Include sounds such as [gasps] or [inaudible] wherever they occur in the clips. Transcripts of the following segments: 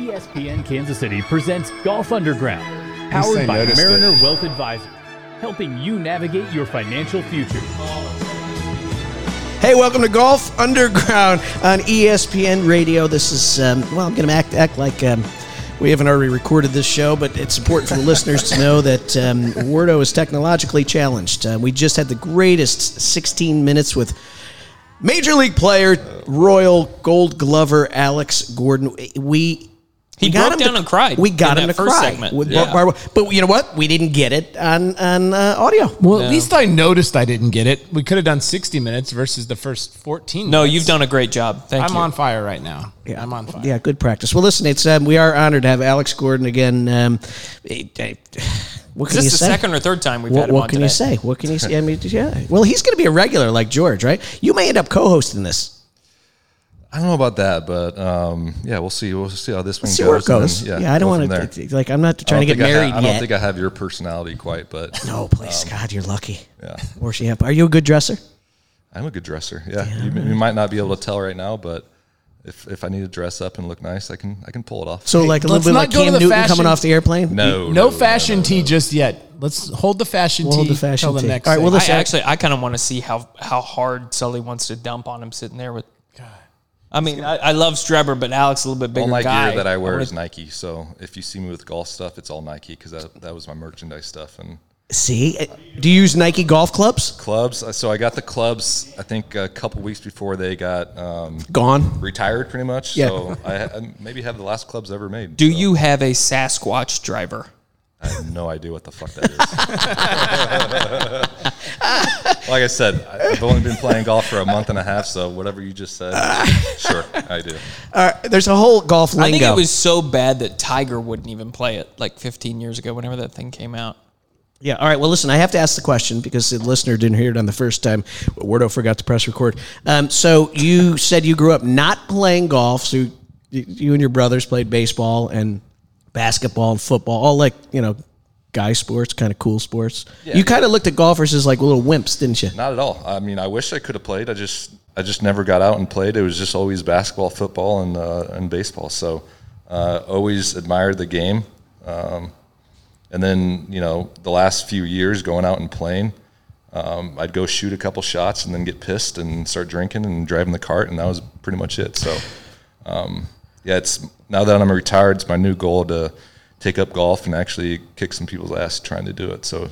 ESPN Kansas City presents Golf Underground, powered by Mariner it. Wealth Advisor, helping you navigate your financial future. Hey, welcome to Golf Underground on ESPN Radio. This is, um, well, I'm going to act, act like um, we haven't already recorded this show, but it's important for the listeners to know that um, Wardo is technologically challenged. Uh, we just had the greatest 16 minutes with Major League player, Royal Gold Glover Alex Gordon. We. He we got broke him down to- and cried We got in him that to first cry. segment. With Yeah. Bar- but you know what? We didn't get it on on uh, audio. Well, at least I noticed I didn't get it. We could have done 60 minutes versus the first 14. No, minutes. you've done a great job. Thank I'm you. on fire right now. Yeah, I'm on fire. Yeah, good practice. Well, listen, it's um, we are honored to have Alex Gordon again. Um, what Is can you this the say? second or third time we've What, had him what on can today? you say? What can you say? I mean, yeah. Well, he's going to be a regular like George, right? You may end up co-hosting this. I don't know about that, but um, yeah, we'll see. We'll see how this one See goes. where it goes. then, Yeah, I don't want to like. I'm not trying to get think I ha- married I don't yet. think I have your personality quite, but no, please, God, you're lucky. yeah, Or she have. Are you a good dresser? I'm a good dresser. Yeah, You, you might not be able to tell right now, but if, if I need to dress up and look nice, I can I can pull it off. So like a little let's bit like Cam Newton fashion- coming off the airplane. no, No, no fashion tea just yet. Let's hold the fashion We'll tea hold the fashion till the tea. next. All right, well, segment. I actually, I kind of want to see how how hard Sully wants to dump on him sitting there with. I mean, I, I love Strebber, but Alex is a little bit bigger All my guy. gear that I wear wanna- is Nike. So if you see me with golf stuff, it's all Nike because that, that was my merchandise stuff and See, do you use Nike golf clubs? clubs. Uh, So I got the clubs. I think a couple weeks before they got um, Gone. retired, pretty much. Yeah. So I, I maybe have the last clubs ever made. Do so. you have a Sasquatch driver? I have no idea what the fuck that is. [laughs] like I said, I've only been playing golf for a month and a half, so whatever you just said, sure, I do. Uh, there's a whole golf lingo. I think it was so bad that Tiger wouldn't even play it like 15 years ago, whenever that thing came out. Yeah. All right. Well, listen, I have to ask the question because the listener didn't hear it on the first time. but Wardo forgot to press record. Um, so you said you grew up not playing golf. So you, you and your brothers played baseball and basketball and football, all like, you know, guy sports, kind of cool sports. you kind of looked at golfers as like little wimps, didn't you? Not at all. I mean, I wish I could have played. I just, I just never got out and played. It was just always basketball, football, and uh, and baseball. So, uh, always admired the game. Um, and then, you know, the last few years going out and playing, um, I'd go shoot a couple shots and then get pissed and start drinking and driving the cart, and that was pretty much it. So, um, yeah, it's now that I'm retired, it's my new goal to take up golf and actually kick some people's ass trying to do it. So,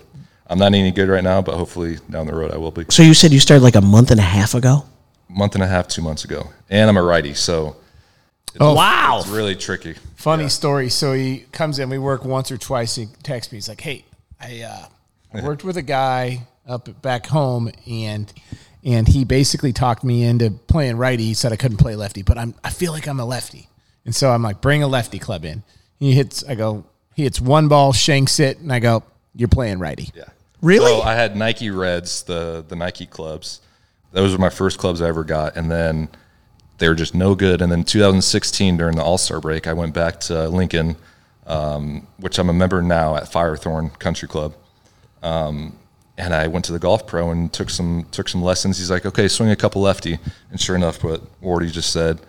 I'm not any good right now, but hopefully down the road I will be. So you said you started like a month and a half ago? month and a half, two months ago, and I'm a righty, so Oh, Wow. it's really tricky. Funny story. So he comes in. We work once or twice. He texts me. He's like, "Hey, I uh, worked with a guy up back home, and and he basically talked me into playing righty. He said I couldn't play lefty, but I'm I feel like I'm a lefty, and so I'm like, bring a lefty club in. He hits. I go. He hits one ball, shanks it, and I go, you're playing righty. Yeah. Really? So I had Nike Reds, the the Nike clubs. Those were my first clubs I ever got, and then they were just no good. And then 2016 during the All Star break, I went back to Lincoln, um, which I'm a member now at Firethorn Country Club. Um, and I went to the golf pro and took some took some lessons. He's like, okay, swing a couple lefty, and sure enough, what Wardy just said,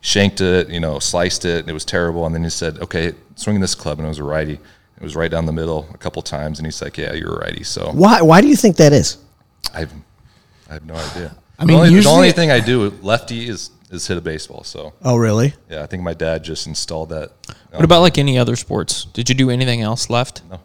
shanked it, you know, sliced it, and it was terrible. And then he said, okay, swing this club, and it was a righty. It was right down the middle a couple times, and he's like, yeah, you're a righty. So Why, why do you think that is? I've I have no idea. I mean, the only, the only thing I do lefty is is hit a baseball. So Oh, really? yeah, I think my dad just installed that. What about like any other sports? Did you do anything else left? No.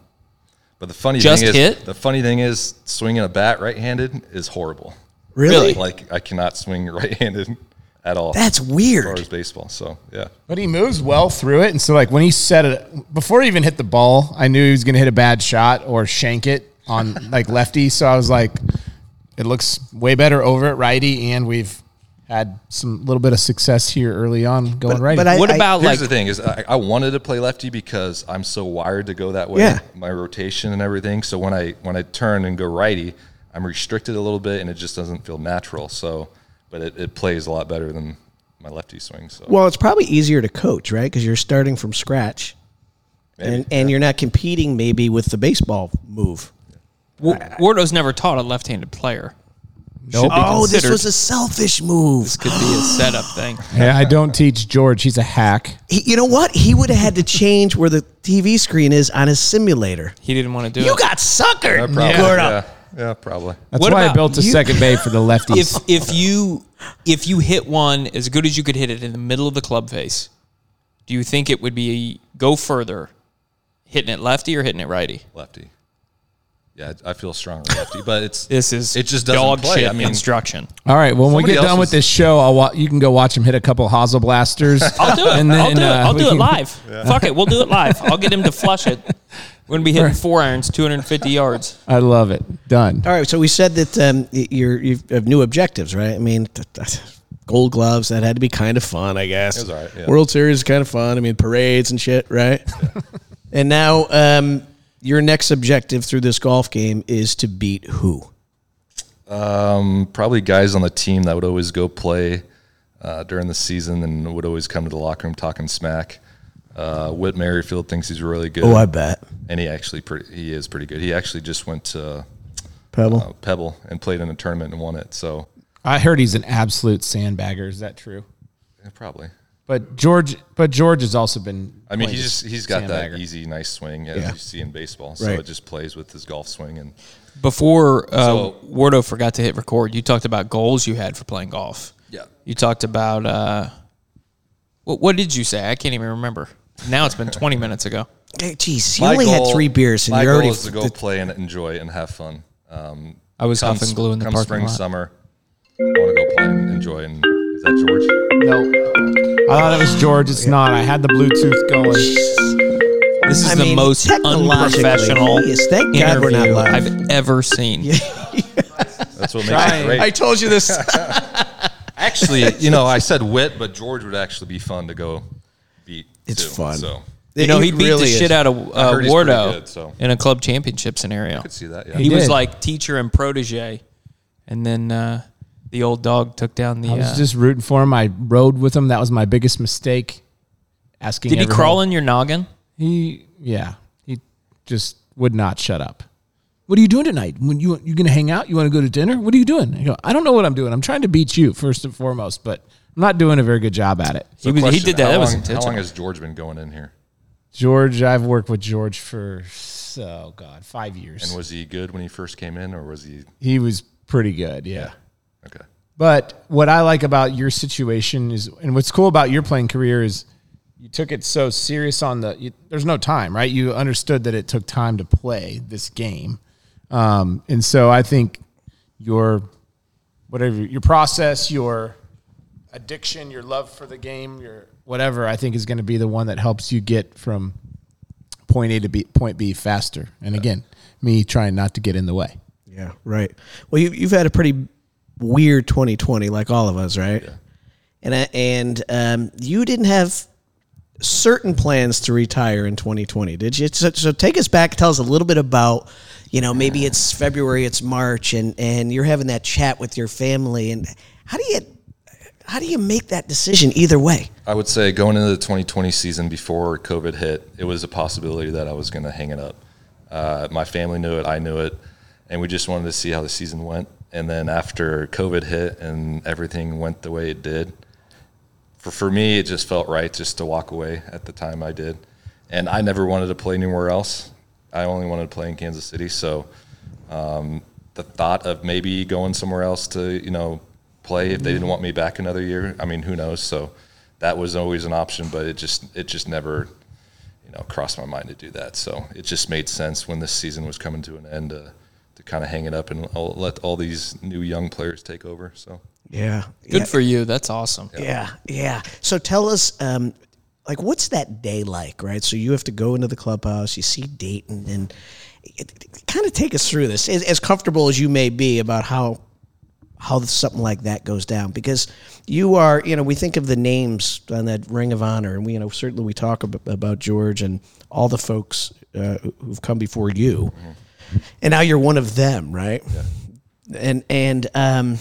But the funny Just thing is, hit? the funny thing is, swinging a bat right-handed is horrible. Really? Like I cannot swing right-handed at all. That's as far weird. as baseball. So yeah, But he moves well through it. And so, like, when he set it, before he even hit the ball, I knew he was going to hit a bad shot or shank it on [laughs] like lefty. So I was like, it looks way better over at righty. And we've had some little bit of success here early on going righty. but I- What about here's like the thing: is I, I wanted to play lefty because I'm so wired to go that way. Yeah. My rotation and everything. So when I when I turn and go righty, I'm restricted a little bit, and it just doesn't feel natural. So, but it, it plays a lot better than my lefty swing. So Well, it's probably easier to coach, right? Because you're starting from scratch, maybe, and and you're not competing maybe with the baseball move. Wa- Wardo's never taught a left-handed player. Should be Oh, this was a selfish move. This could be a [gasps] setup thing. Yeah, I don't teach George. He's a hack. He, you know what? He would have had to change where the TV screen is on his simulator. He didn't want to do You it. You got suckered, Probably, Gordo. yeah, yeah, probably. That's What why I about built a you? second bay for the [laughs] lefties. if if you if you hit one as good as you could hit it in the middle of the club face, do you think it would be go further, hitting it lefty or hitting it righty? Lefty. Yeah, I I feel strongly lefty, but it's This is it just doesn't dog play. shit I mean, instruction. All right, when we Somebody get done with is- this show, I'll wa- you can go watch him hit a couple Hazel blasters. I'll do it. And I'll then, do it. uh, I'll we do it can- live. Fuck it, we'll do it live. I'll get him to flush it. [laughs] We're gonna be hitting four irons, 250 [laughs] yards. I love it. Done. All right, so we said that um, you're you have new objectives, right? I mean, t- t- gold gloves that had to be kind of fun, I guess. It was all right, yeah. World Series is kind of fun. I mean, parades and shit, right? and now um, your next objective through this golf game is to beat who? um, probably guys on the team that would always go play uh, during the season and would always come to the locker room talking smack. Uh, Whit Merrifield thinks he's really good. Oh, I bet and he actually pretty, he is pretty good. He actually just went to Pebble. uh, Pebble and played in a tournament and won it. So I heard he's an absolute sandbagger. Is that true? yeah, probably. But George, but George has also been. I mean, quite he just he's got sandbagger. that easy, nice swing as Yeah. you see in baseball. So Right. it just plays with his golf swing and Before uh, So- Wardo forgot to hit record, you talked about goals you had for playing golf. yeah. You talked about uh, what? What did you say? I can't even remember. Now it's been 20 minutes ago. Hey, Jesus, you only had three beers, and my you're goal already. is to go play and enjoy and have fun. Um, I was come huffing glue in the come parking spring, lot. summer. I want to go play and enjoy. And is that George? No, I thought it was George. It's not. I had the Bluetooth going. This is I the mean, most technologically, unprofessional yes, thank God we're not interview live. I've ever seen. [laughs] That's what makes it great. I told you this. [laughs] actually, you know, I said wit, but George would actually be fun to go beat. It's too, fun. So You know, he It beat really the is. shit out of uh, heard he's pretty Wardo good, so. in a club championship scenario. I could see that. Yeah. He, He was like teacher and protege, and then uh, the old dog took down the. I was uh, just rooting for him. I rode with him. That was my biggest mistake. Asking. did he crawl in your noggin? He yeah. He just would not shut up. What are you doing tonight? When you you gonna hang out? You want to go to dinner? What are you doing? I go. I don't know what I'm doing. I'm trying to beat you first and foremost, but I'm not doing a very good job at it. he, was, he did that. How That was long, how long has George been going in here? George, I've worked with George for oh god, five years. And was he good when he first came in, or was he he was pretty good. Yeah. okay? But what I like about your situation is, and what's cool about your playing career is, you took it so serious on the. You, there's no time, right? You understood that it took time to play this game, um, and so I think your whatever your process, your addiction, your love for the game, your whatever, I think is going to be the one that helps you get from point A to B, point B faster. And again, me trying not to get in the way. Yeah, right. Well, you, you've had a pretty weird 2020, like all of us, right? And I- and um, you didn't have certain plans to retire in 2020, did you? So, so take us back. Tell us a little bit about, you know, maybe it's February, it's March, and and you're having that chat with your family, and how do you how do you make that decision either way? I would say going into the 2020 season before COVID hit, it was a possibility that I was going to hang it up. Uh, my family knew it, I knew it, and we just wanted to see how the season went. And then after COVID hit and everything went the way it did, for for me, it just felt right just to walk away at the time I did. And I never wanted to play anywhere else. I only wanted to play in Kansas City. So um, the thought of maybe going somewhere else to, you know, play if they didn't want me back another year, I mean, who knows? So that was always an option, but it just it just never, you know, crossed my mind to do that. So it just made sense when this season was coming to an end uh, to kind of hang it up and I'll let all these new young players take over. So Yeah, Good for you. That's awesome. Yeah, yeah. So tell us, um, like, what's that day like, right? So you have to go into the clubhouse, you see Dayton, and it, it, kind of take us through this, as, as comfortable as you may be about how how something like that goes down, because you are, you know, we think of the names on that Ring of Honor, and we, you know, certainly we talk ab- about George and all the folks uh, who've come before you, and now you're one of them, right? And and um,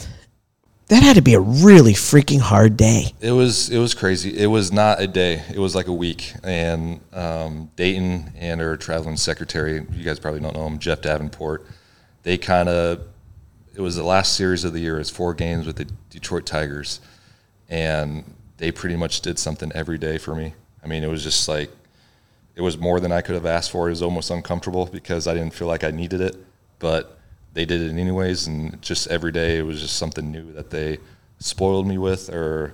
that had to be a really freaking hard day. It was it was crazy. It was not a day. It was like a week. And um, Dayton and our traveling secretary, you guys probably don't know him, Jeff Davenport. They kind of it was the last series of the year. It was four games with the Detroit Tigers, and they pretty much did something every day for me. I mean, it was just like it was more than I could have asked for. It was almost uncomfortable because I didn't feel like I needed it, but they did it anyways. And just every day, it was just something new that they spoiled me with, or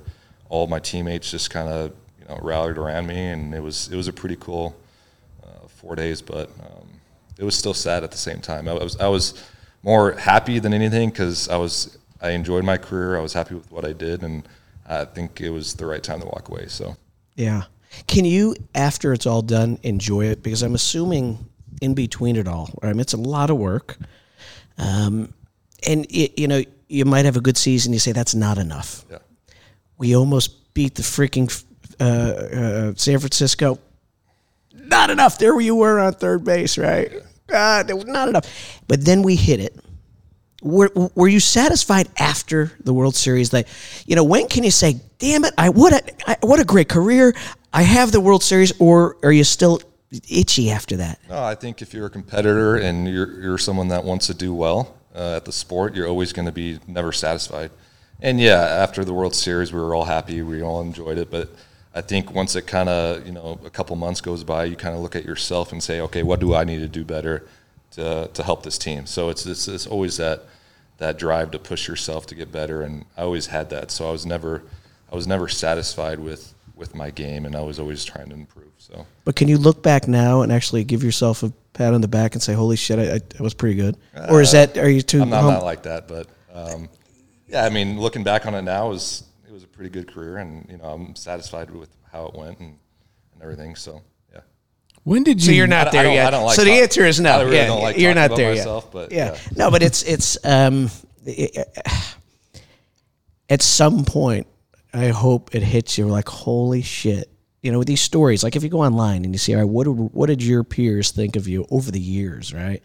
all my teammates just kind of you know rallied around me, and it was it was a pretty cool uh, four days. But um, it was still sad at the same time. I was I was more happy than anything because I was I enjoyed my career. I was happy with what I did, and I think it was the right time to walk away. So. Yeah. Can you, after it's all done, enjoy it? Because I'm assuming in between it all, I mean, it's a lot of work. Um, and, it, you know, you might have a good season. You say that's not enough. Yeah. We almost beat the freaking uh, uh, San Francisco. Not enough. There you were on third base, right? Uh, there was not enough. But then we hit it. Were, were you satisfied after the World Series? Like, you know, when can you say, "Damn it, I what a I, what a great career! I have the World Series," or are you still itchy after that? No, I think if you're a competitor and you're you're someone that wants to do well uh, at the sport, you're always going to be never satisfied. And yeah, after the World Series, we were all happy, we all enjoyed it, but I think once it kind of you know a couple months goes by, you kind of look at yourself and say, okay, what do I need to do better to to help this team? So it's it's, it's always that that drive to push yourself to get better, and I always had that. So I was never I was never satisfied with with my game, and I was always trying to improve. So. But can you look back now and actually give yourself a pat on the back and say, "Holy shit, I, I was pretty good"? or is that are you too? I'm not, not like that, but um, yeah, I mean, looking back on it now, was it was a pretty good career, and you know, I'm satisfied with how it went and, and everything. So yeah, When did you? So you're not I there don't- yet. I don't like so the answer is no. I really yeah, don't like you're not there myself, yet. but, yeah. yeah. no, but it's it's um, it- at some point, I hope it hits you like holy shit. You know, with these stories, like if you go online and you see, all right, what did, what did your peers think of you over the years, right?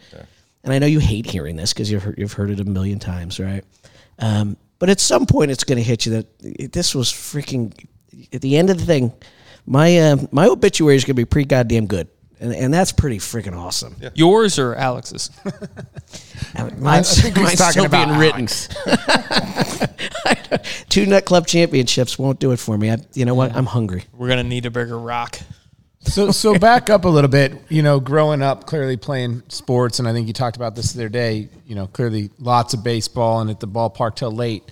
And I know you hate hearing this because you've heard, you've heard it a million times, right? Um, but at some point, it's going to hit you that this was freaking. At the end of the thing, my uh, my obituary is going to be pretty goddamn good, and, and that's pretty freaking awesome. Yours or Alex's? [laughs] Mine's, I think mine's talking still about being written. [laughs] Two nut club championships won't do it for me. I, you know what? I'm hungry. We're gonna need a bigger rock. So, so [laughs] back up a little bit. You know, growing up, clearly playing sports, and I think you talked about this the other day. You know, clearly lots of baseball and at the ballpark till late.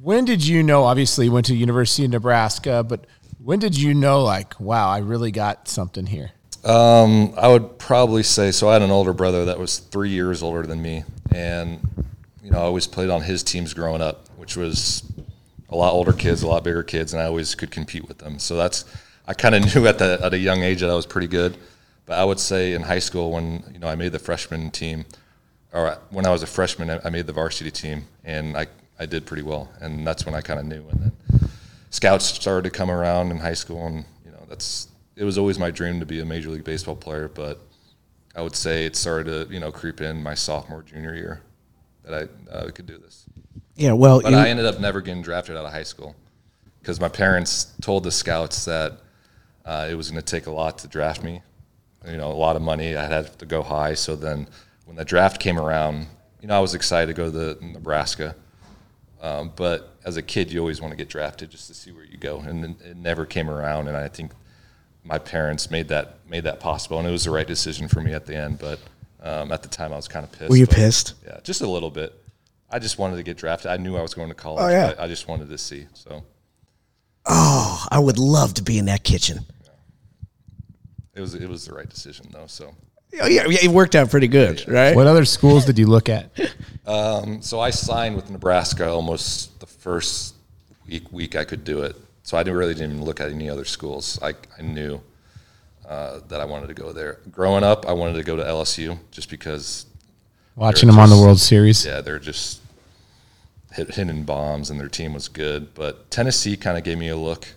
When did you know? Obviously, you went to University of Nebraska, but when did you know? Like, wow, I really got something here. Um, I would probably say so. I had an older brother that was three years older than me, and you know, I always played on his teams growing up, which was a lot older kids, a lot bigger kids, and I always could compete with them. So that's I kind of [laughs] knew at the at a young age that I was pretty good. But I would say in high school when you know I made the freshman team, or when I was a freshman, I made the varsity team, and I I did pretty well, and that's when I kind of knew. And then scouts started to come around in high school, and you know that's it was always my dream to be a major league baseball player, but I would say it started to you know creep in my sophomore junior year that I uh, could do this. Yeah, well, But you- I ended up never getting drafted out of high school because my parents told the scouts that uh, it was going to take a lot to draft me. You know, a lot of money. I had to go high. So then, when the draft came around, you know, I was excited to go to the Nebraska. Um, but as a kid, you always want to get drafted just to see where you go, and it never came around. And I think my parents made that made that possible, and it was the right decision for me at the end. But um, at the time, I was kind of pissed. Were you but- pissed? Yeah, just a little bit. I just wanted to get drafted. I knew I was going to college. Oh, yeah. but I just wanted to see. So oh, I would love to be in that kitchen. it was it was the right decision though. So Oh, yeah, yeah, it worked out pretty good, right? What other schools did you look at? [laughs] so I signed with Nebraska almost the first week week I could do it. So I didn't really didn't even look at any other schools. I I knew uh, that I wanted to go there. Growing up, I wanted to go to LSU just because Watching them on the World Series. yeah, they're just hit, hitting bombs and their team was good. But Tennessee kind of gave me a look.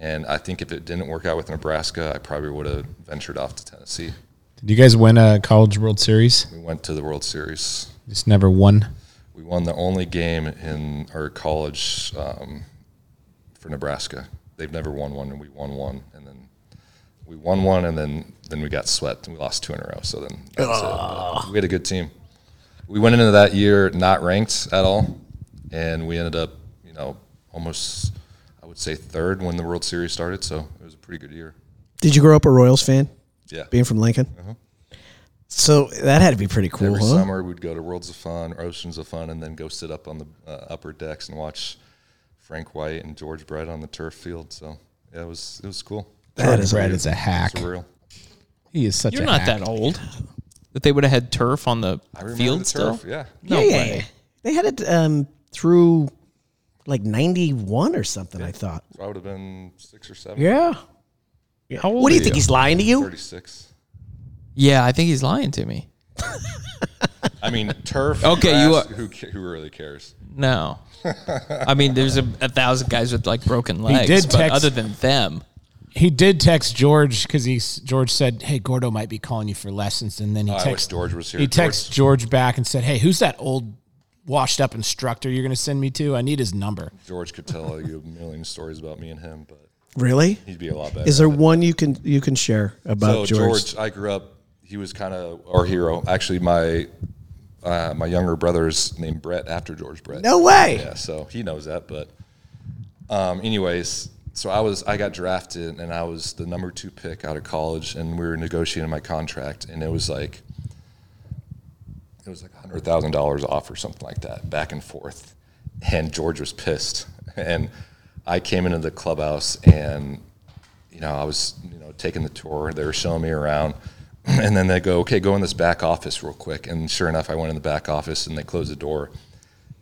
And I think if it didn't work out with Nebraska, I probably would have ventured off to Tennessee. Did you guys win a college World Series? We went to the World Series. Just never won. We won the only game in our college um, for Nebraska. They've never won one, and we won one, and then we won one, and then then we got swept, and we lost two in a row. So then that it. We had a good team. we went into that year not ranked at all, and we ended up, you know, almost I would say third when the World Series started. So it was a pretty good year. Did you grow up a Royals fan? Yeah. Being from Lincoln? So that had to be pretty cool, Every huh? summer we'd go to Worlds of Fun, or Oceans of Fun, and then go sit up on the uh, upper decks and watch Frank White and George Brett on the turf field. So yeah, it was it was cool. That is Brett is a hack. Surreal. He is such You're a not hack. that old. That they would have had turf on the I field the still. turf. Yeah. No yeah, yeah, way. yeah. They had it um, through like 91 or something, I thought. So I would have been six or seven. Yeah. How old What do you think? He's lying to you? Thirty-six. Yeah, I think he's lying to me. I mean, turf. [laughs] Okay, you grass, are- Who ca- who really cares? No. I mean, there's a, a thousand guys with like broken legs, did but text- other than them, He did text George because he's George said, "Hey, Gordo might be calling you for lessons," and then he Oh, I wish texted George was here. He texted George back and said, "Hey, who's that old, washed up instructor you're going to send me to? I need his number." George could tell you a million stories about me and him, but Really? he'd be a lot better. Is there one you can you can share about so George? George? I grew up. He was kind of our hero. Actually, my uh, my younger brother's named Brett after George Brett. No way. Yeah, so he knows that. But um, anyways, so I was I got drafted and I was the number two pick out of college, and we were negotiating my contract, and it was like it was like hundred thousand dollars off or something like that, back and forth. And George was pissed, and I came into the clubhouse and you know I was you know taking the tour. They were showing me around. [clears throat] And then they go, okay, go in this back office real quick. And sure enough, I went in the back office and they closed the door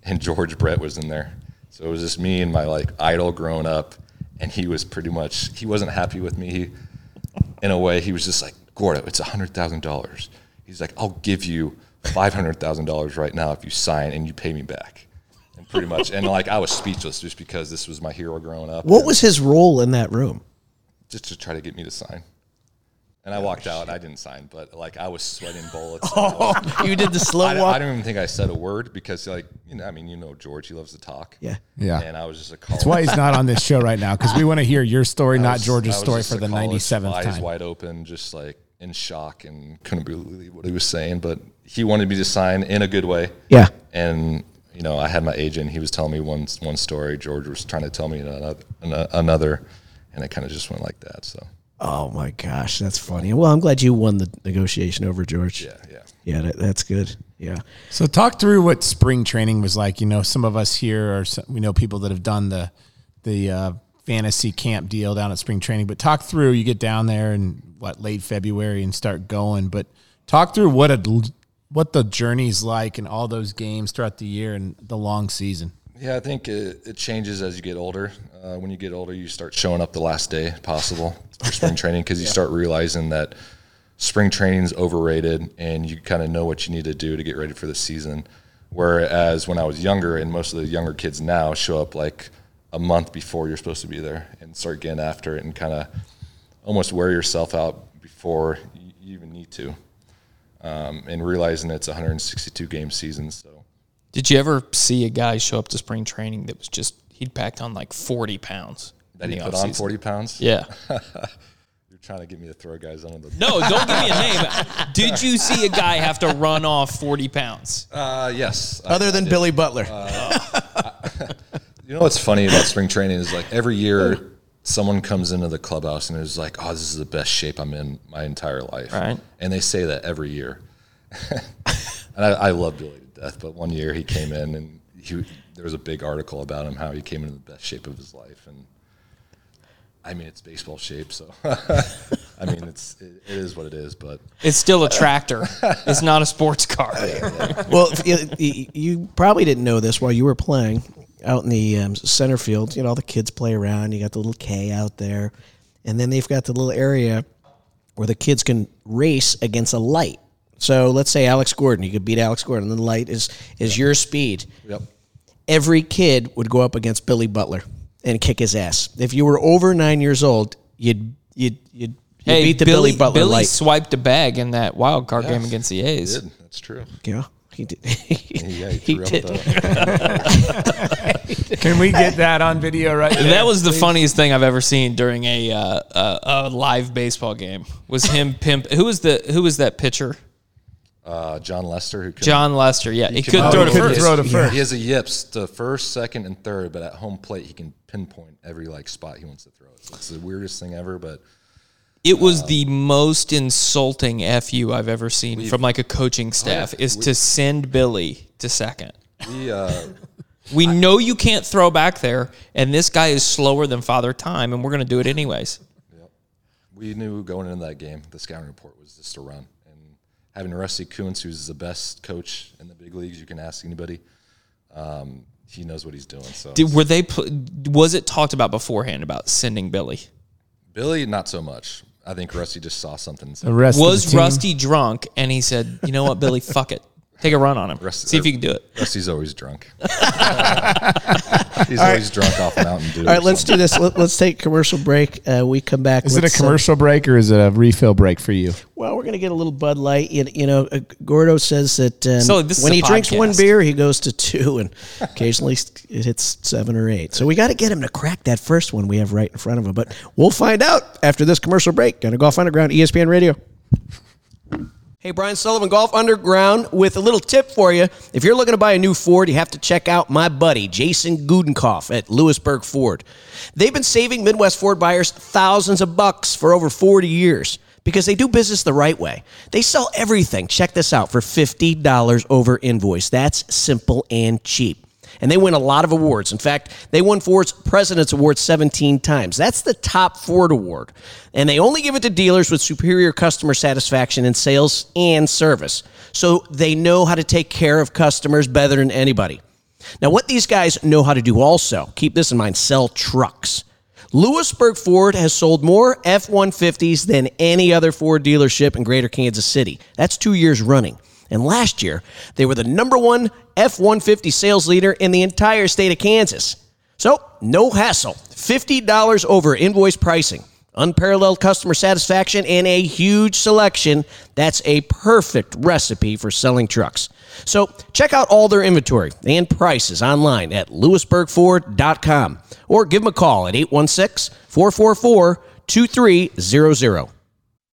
and George Brett was in there. So it was just me and my like idol growing up, and he was pretty much he wasn't happy with me. He, in a way, he was just like, Gordo, it's a hundred thousand dollars. He's like, I'll give you five hundred thousand dollars right now if you sign and you pay me back. And pretty much, and like I was speechless just because this was my hero growing up. What was his role in that room? just to try to get me to sign? And I oh, walked out. I didn't sign, but like I was sweating bullets. [laughs] oh, you did the slow I, walk. I don't even think I said a word because, like, you know, I mean, you know, George, he loves to talk. yeah. Yeah, And I was just a that's why he's not on this show right now because we want to hear your story, [laughs] not George's story for the ninety seventh time. Eyes time. wide open, just like in shock and couldn't believe what he was saying. But he wanted me to sign in a good way. Yeah. And you know, I had my agent. He was telling me one one story. George was trying to tell me another, another and it kind of just went like that. So Oh my gosh, that's funny. Well, I'm glad you won the negotiation over George. yeah, yeah. Yeah, that, that's good. Yeah. So talk through what spring training was like. You know, some of us here are we know people that have done the the uh, fantasy camp deal down at spring training. But talk through. You get down there in what late February and start going. But talk through what a what the journey's like and all those games throughout the year and the long season. Yeah, I think it, it changes as you get older. Uh, when you get older, you start showing up the last day possible for [laughs] spring training because you start realizing that spring training is overrated and you kind of know what you need to do to get ready for the season. Whereas when I was younger, and most of the younger kids now show up like a month before you're supposed to be there and start getting after it and kind of almost wear yourself out before you even need to. Um, and realizing it's a 162 game season, so did you ever see a guy show up to spring training that was just he'd packed on like forty pounds? that in he the put on 40 pounds. Yeah. [laughs] You're trying to get me to throw guys under the. No, don't give me a name. Did you see a guy have to run off forty pounds? Uh, yes. I- Other than Billy Butler. [laughs] you know what's funny about spring training is like every year someone comes into the clubhouse and is like, "Oh, this is the best shape I'm in my entire life." Right. And they say that every year. [laughs] and I, I love Billy to death, but one year he came in and he there was a big article about him how he came into the best shape of his life and. I mean, it's baseball shape, so [laughs] I mean, it's it, it is what it is. But It's still a tractor. It's not a sports car. [laughs] well, you, you- you probably didn't know this while you were playing out in the um, center field. You know, all the kids play around. You got the little K out there, and then they've got the little area where the kids can race against a light. So let's say Alex Gordon, you could beat Alex Gordon, and the light is is your speed. yep, Every kid would go up against Billy Butler and kick his ass. If you were over nine years old, you'd you'd you'd, you'd Hey, beat the Billy, Billy, Butler Billy light. swiped a bag in that wild card game against the A's. did that's true. Yeah, he did. Yeah, he, [laughs] he threw up did. [laughs] Can we get that on video right there? That was the funniest thing I've ever seen during a uh, a, a live baseball game. Was him [laughs] pimp? Who was the who was that pitcher? Uh, Jon Lester, who could Jon Lester, yeah, he, can- could Oh, throw he to first. throw to He- first. He has a yips to first, second, and third, but at home plate he can pinpoint every like spot he wants to throw. It's, it's the weirdest thing ever, but It was the most insulting fu I've ever seen from like a coaching staff is to send Billy to second. he uh, [laughs] We know you can't throw back there, and this guy is slower than Father Time, and we're going to do it anyways. Yep. we knew going into that game the scouting report was just a run, and having Rusty Kuntz, who's the best coach in the big leagues, you can ask anybody. Um, he knows what he's doing. So Did, were they? Was it talked about beforehand about sending Billy? Billy, not so much. I think Rusty just saw something. And said, rest Was Rusty drunk? And he said, "You know what, Billy? Fuck it, take a run on him. Rusty- See if you can do it." Rusty's always drunk. [laughs] he's always drunk off Mountain Dew. All right, let's do this. Let, us take a commercial break. Uh, we come back. Is it a let's, uh, commercial break or is it a refill break for you? well, we're going to get a little Bud Light. You, you know, uh, Gordo says that um, So this is when a he drinks one podcast. beer, he goes to two, and occasionally it hits seven or eight. So we got to get him to crack that first one we have right in front of him. But we'll find out after this commercial break. On a Golf Underground, ESPN Radio. Hey, Brian Sullivan, Golf Underground, with a little tip for you. If you're looking to buy a new Ford, you have to check out my buddy, Jason Gudenkoff at Lewisburg Ford. They've been saving Midwest Ford buyers thousands of bucks for over 40 years because they do business the right way. They sell everything, check this out, for $50 over invoice. That's simple and cheap and they win a lot of awards. In fact, they won Ford's President's Award 17 times. That's the top Ford award. And they only give it to dealers with superior customer satisfaction in sales and service. So they know how to take care of customers better than anybody. Now, what these guys know how to do also, keep this in mind, sell trucks. Lewisburg Ford has sold more F 150s than any other Ford dealership in greater Kansas City. That's two years running. And last year, they were the number one F 150 sales leader in the entire state of Kansas. So, no hassle. $50 over invoice pricing, unparalleled customer satisfaction, and a huge selection. That's a perfect recipe for selling trucks. So, check out all their inventory and prices online at lewisburgford.com or give them a call at 816 444 2300.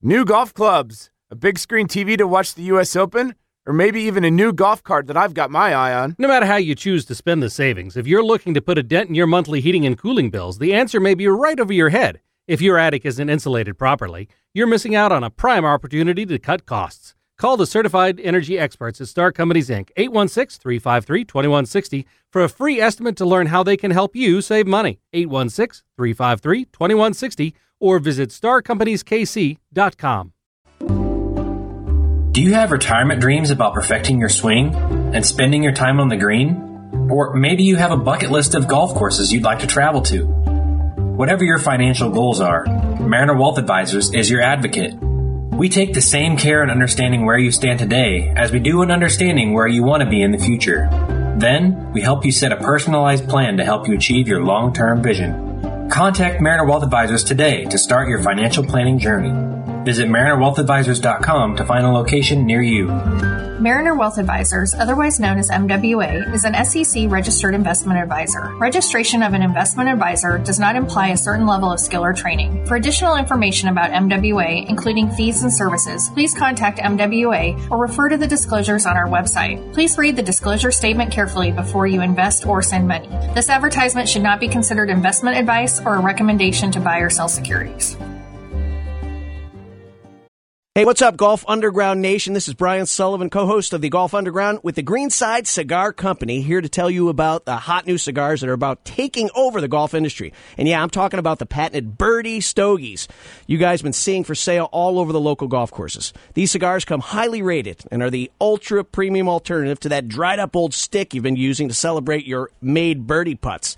New golf clubs, a big screen TV to watch the U.S. Open, or maybe even a new golf cart that I've got my eye on. No matter how you choose to spend the savings, if you're looking to put a dent in your monthly heating and cooling bills, the answer may be right over your head. If your attic isn't insulated properly, you're missing out on a prime opportunity to cut costs. Call the certified energy experts at Star Companies Inc. 816 353 2160 for a free estimate to learn how they can help you save money. 816 353 2160 or visit starcompanieskc.com. Do you have retirement dreams about perfecting your swing and spending your time on the green? Or maybe you have a bucket list of golf courses you'd like to travel to. Whatever your financial goals are, Mariner Wealth Advisors is your advocate. We take the same care in understanding where you stand today as we do in understanding where you want to be in the future. Then, we help you set a personalized plan to help you achieve your long term vision. Contact Mariner Wealth Advisors today to start your financial planning journey. Visit MarinerWealthAdvisors.com to find a location near you. Mariner Wealth Advisors, otherwise known as MWA, is an SEC registered investment advisor. Registration of an investment advisor does not imply a certain level of skill or training. For additional information about MWA, including fees and services, please contact MWA or refer to the disclosures on our website. Please read the disclosure statement carefully before you invest or send money. This advertisement should not be considered investment advice or a recommendation to buy or sell securities. Hey, what's up, Golf Underground Nation? This is Brian Sullivan, co host of the Golf Underground with the Greenside Cigar Company, here to tell you about the hot new cigars that are about taking over the golf industry. And yeah, I'm talking about the patented Birdie Stogies you guys have been seeing for sale all over the local golf courses. These cigars come highly rated and are the ultra premium alternative to that dried up old stick you've been using to celebrate your made birdie putts.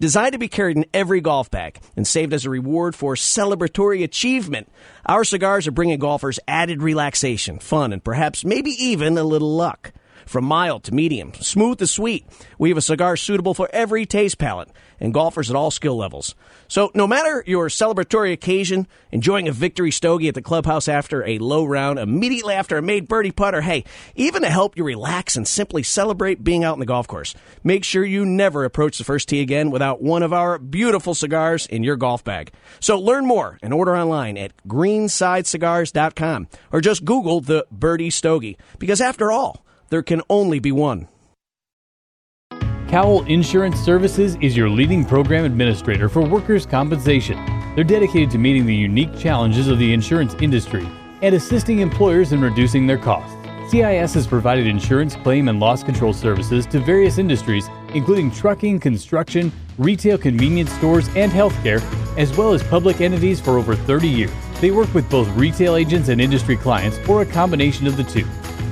Designed to be carried in every golf bag and saved as a reward for celebratory achievement, our cigars are bringing golfers added relaxation, fun, and perhaps maybe even a little luck. From mild to medium, smooth to sweet, we have a cigar suitable for every taste palette and golfers at all skill levels. So, no matter your celebratory occasion, enjoying a victory stogie at the clubhouse after a low round, immediately after a made birdie putt, or hey, even to help you relax and simply celebrate being out in the golf course, make sure you never approach the first tee again without one of our beautiful cigars in your golf bag. So, learn more and order online at greensidecigars.com or just Google the birdie stogie because after all, there can only be one. Cowell Insurance Services is your leading program administrator for workers' compensation. They're dedicated to meeting the unique challenges of the insurance industry and assisting employers in reducing their costs. CIS has provided insurance claim and loss control services to various industries, including trucking, construction, retail convenience stores, and healthcare, as well as public entities for over 30 years. They work with both retail agents and industry clients, or a combination of the two.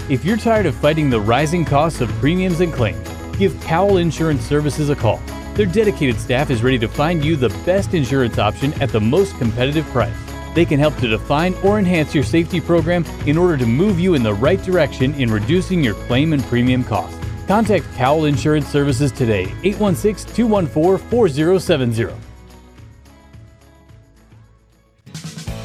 If you're tired of fighting the rising costs of premiums and claims, give Cowell Insurance Services a call. Their dedicated staff is ready to find you the best insurance option at the most competitive price. They can help to define or enhance your safety program in order to move you in the right direction in reducing your claim and premium costs. Contact Cowell Insurance Services today, 816 214 4070.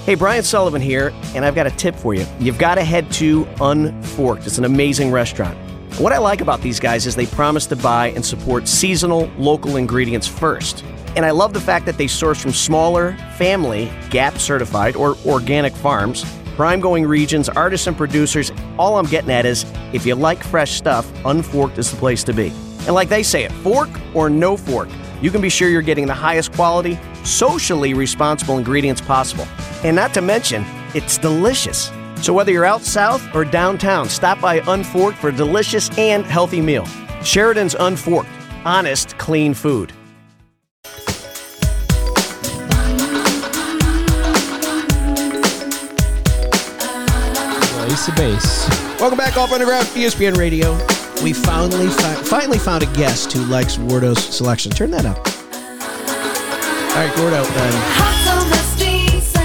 Hey, Brian Sullivan here, and I've got a tip for you. You've got to head to Unforked. It's an amazing restaurant. What I like about these guys is they promise to buy and support seasonal, local ingredients first. And I love the fact that they source from smaller, family, GAP certified, or organic farms, prime going regions, artisan producers. All I'm getting at is if you like fresh stuff, Unforked is the place to be. And like they say it, fork or no fork, you can be sure you're getting the highest quality, socially responsible ingredients possible. And not to mention, it's delicious. So whether you're out south or downtown, stop by Unforked for a delicious and healthy meal. Sheridan's Unforked, honest, clean food. Ace of base. Welcome back, Golf Underground, ESPN Radio. We finally fi- finally found a guest who likes Wardo's selection. Turn that up. All right, Gordo. Um,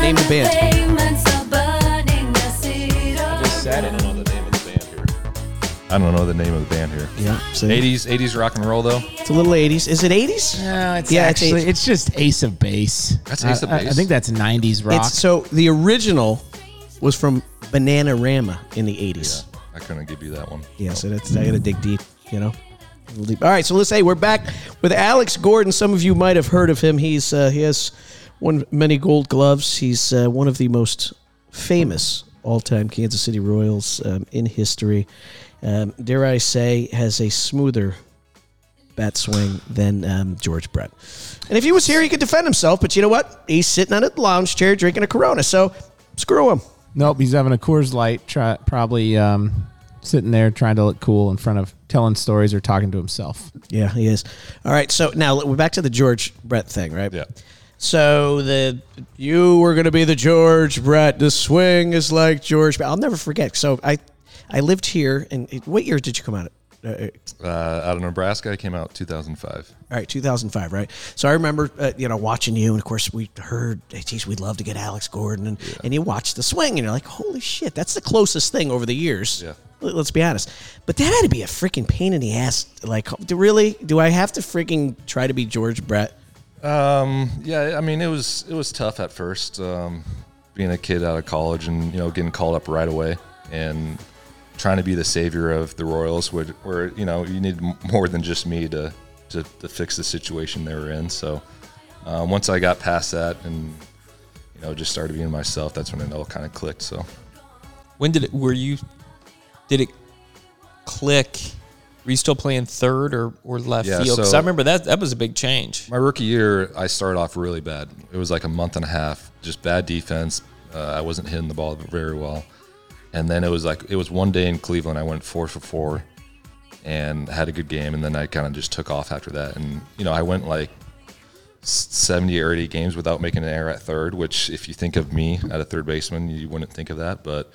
name the band. Just said it. I don't know the name of the band here. I don't know the name of the band here. Yeah, see? 80s, 80s rock and roll though. It's a little 80s. Is it 80s? No, it's Yeah, it's actually Ace- it's, just Ace of Base. That's Ace of I- I- I Base? think that's '90s rock. It's so the original was from Bananarama in the 80s. I couldn't give you that one. Yeah, so that's I gotta dig deep, you know. A little deep. All right, so let's say we're back with Alex Gordon. Some of you might have heard of him. He's uh, he has won many Gold Gloves. He's uh, one of the most famous all-time Kansas City Royals um, in history. Um, dare I say, has a smoother bat swing than um, George Brett. And if he was here, he could defend himself. But you know what? He's sitting on a lounge chair drinking a Corona. So screw him. nope, he's having a Coors Light. Try, probably um, sitting there trying to look cool in front of telling stories or talking to himself. Yeah, he is. All right, so now we're back to the George Brett thing, right? Yeah. So the you were going to be the George Brett. The swing is like George. Brett. I'll never forget. So I I lived here, and what year did you come out? Uh, Uh, out of Nebraska, I came out 2005. all right, 2005, right? So I remember, uh, you know, watching you, and of course we heard, hey, geez, we'd love to get Alex Gordon, and, and you watched the swing, and you're like, holy shit, that's the closest thing over the years. Yeah. Let- Let's be honest, but that had to be a freaking pain in the ass. Like, do really? Do I have to freaking try to be George Brett? Um, yeah, I mean it was it was tough at first, um, being a kid out of college and you know getting called up right away and trying to be the savior of the Royals, where, where you know you need more than just me to to, to fix the situation they were in. So uh, once I got past that and you know just started being myself, that's when it all kind of clicked. So When did it? Were you? Did it click? Were you still playing third or, or left Yeah, field? Because so- I remember that that was a big change. My rookie year, I started off really bad. It was like a month and a half, just bad defense. Uh, I wasn't hitting the ball very well. And then it was like, it was one day in Cleveland, I went four for four and had a good game. And then I kind of just took off after that. And, you know, I went like 70 or 80 games without making an error at third, which if you think of me at a third baseman, you wouldn't think of that. But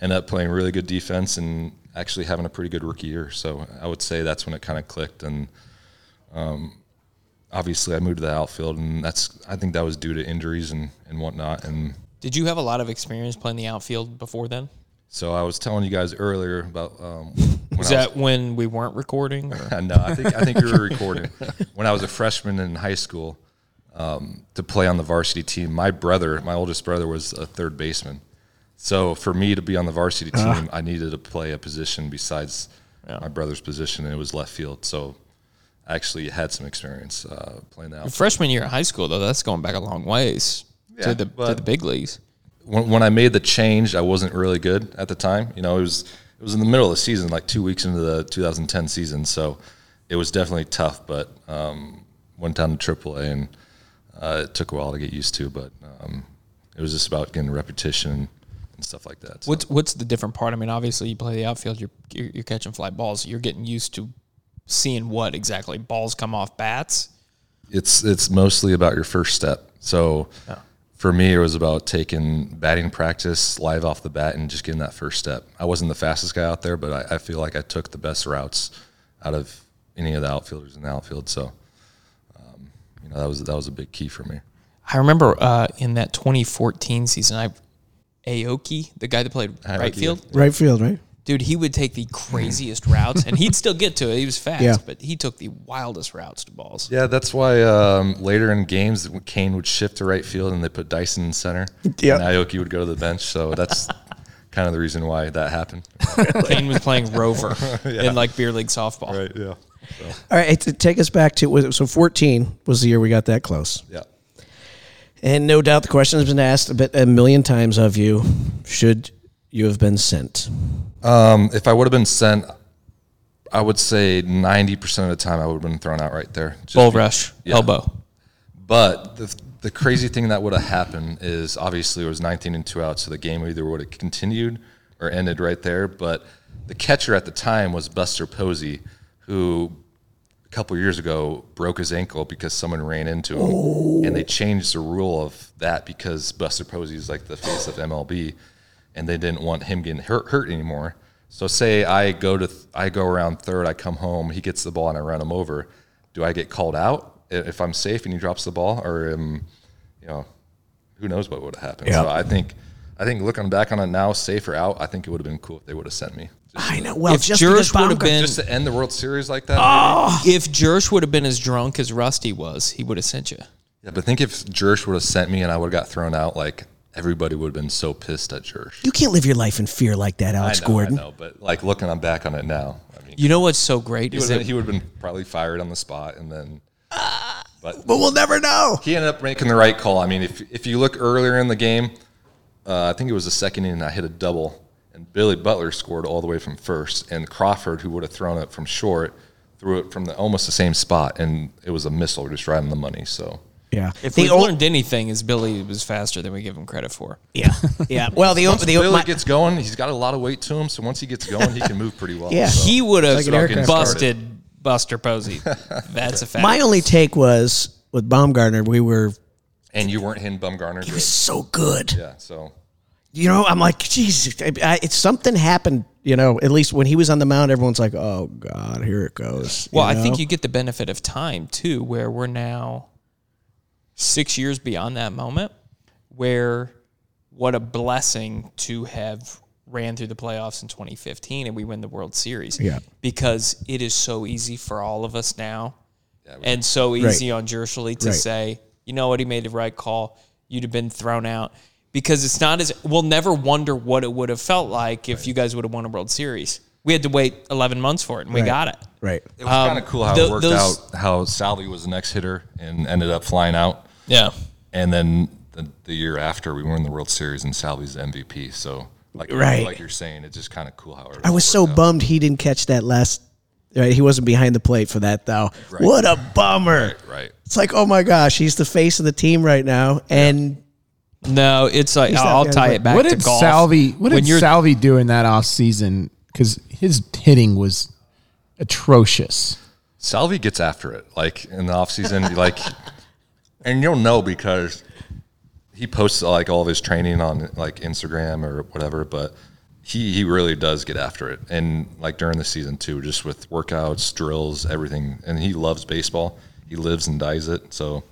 ended up playing really good defense and actually having a pretty good rookie year. So I would say that's when it kind of clicked. And, obviously I moved to the outfield, and that's I think that was due to injuries and and whatnot. And Did you have a lot of experience playing the outfield before then? so I was telling you guys earlier about um, [laughs] Was that when we weren't recording? [laughs] no, I think I think you were [laughs] recording when I was a freshman in high school um, to play on the varsity team. My brother, my oldest brother, was a third baseman. So for me to be on the varsity team, I needed to play a position besides my brother's position, and it was left field. So I actually had some experience uh, playing that. Freshman year of high school, though, that's going back a long ways Yeah, to the to the big leagues. when, when I made the change, I wasn't really good at the time. You know, it was it was in the middle of the season, like two weeks into the 2010 season, so it was definitely tough. But um, went down to AAA, and uh, it took a while to get used to. But um, it was just about getting repetition and stuff like that. So What's what's the different part? I mean, obviously, you play the outfield, you're you're, catching fly balls. You're getting used to seeing what exactly balls come off bats. it's it's mostly about your first step. So for me, it was about taking batting practice live off the bat and just getting that first step. I wasn't the fastest guy out there, but I, I feel like I took the best routes out of any of the outfielders in the outfield. So um, you know that was that was a big key for me. I remember uh, in that 2014 season, I Aoki, the guy that played right Aoki, field, Right field, right? dude, he would take the craziest routes, and he'd still get to it. He was fast, Yeah. but he took the wildest routes to balls. Yeah, that's why um, later in games Cain would shift to right field and they put Dyson in center. Yep. and Aoki would go to the bench. So that's [laughs] kind of the reason why that happened. [laughs] Cain was playing rover [laughs] in like beer league softball. Right? Yeah. All right, to take us back to was- so 14 was the year we got that close. Yeah. And no doubt the question has been asked a, bit, a million times of you should you have been sent? Um, if I would have been sent, I would say ninety percent of the time I would have been thrown out right there. Just Bull be- rush, yeah. elbow. But the the crazy thing that would have happened is obviously it was nineteen and two outs, so the game either would have continued or ended right there. But the catcher at the time was Buster Posey, who a couple years ago broke his ankle because someone ran into him, and they changed the rule of that because Buster Posey is like the face of MLB, and they didn't want him getting hurt hurt anymore. So say I go to th- I go around third, I come home, he gets the ball and I run him over. Do I get called out if I'm safe and he drops the ball, or um, you know, who knows what would have happened? Yeah. So I think I think looking back on it now, safe or out, I think it would have been cool if they would have sent me. Just, I know. Well, If just Jurish would have been, just to end the World Series like that. Oh. maybe? if Jurish would have been as drunk as Rusty was, he would have sent you. Yeah, but think if Jersh would have sent me and I would have got thrown out, like everybody would have been so pissed at Jersh. you can't live your life in fear like that, Alex I know, Gordon. I know, but like looking on back on it now, I mean, You know what's so great he is would, that have been, he would have been probably fired on the spot, and then. But But we'll never know. he ended up making the right call. I mean, if if you look earlier in the game, uh, I think it was the second inning, I hit a double, and Billy Butler scored all the way from first, and Crawford, who would have thrown it from short, threw it from the almost the same spot, and it was a missile just right on the money. So Yeah. if the we've ol- learned anything, is Billy was faster than we give him credit for. yeah. [laughs] Yeah. Well, the once the Billy my- gets going, he's got a lot of weight to him. So once he gets going, he can move pretty well. Yeah. So- He would have like an aircraft busted Buster Posey. [laughs] That's a fact. my only take was with Bumgarner, we were and you weren't hitting Bumgarner. he great. was so good. Yeah. So You know, I'm like, Jesus, I, I, it's something happened. You know, at least when he was on the mound, everyone's like, "Oh God, here it goes." Well, I think you get the benefit of time too, where we're now six years beyond that moment, where what a blessing to have ran through the playoffs in 2015 and we win the World Series. Yeah. Because it is so easy for all of us now and so easy on Jirschele to Right. say, you know what, he made the right call. You'd have been thrown out. Because it's not as we'll never wonder what it would have felt like if you guys would have won a World Series. We had to wait 11 months for it, and we Right. got it. right. it was kind of cool how tho- it worked Um, those- out. How Salvi was the next hitter and ended up flying out. Yeah. And then the, the year after, we won the World Series, and Salvi's the MVP. So, like, Right. like you're saying, it's just kind of cool how it I was so out. bummed he didn't catch that last. Right, he wasn't behind the plate for that though. What a bummer! Right, right. It's like, oh my gosh, he's the face of the team right now, and No, it's like He's that I'll guy, tie but it back what to did golf. Salvi? What When did you're- Salvi do in that off season? Because his hitting was atrocious. Salvi gets after it, like in the off offseason, [laughs] like, and you'll know because he posts like all of his training on like Instagram or whatever, but he he really does get after it, and like during the season too, just with workouts, drills, everything, and he loves baseball. He lives and dies it. So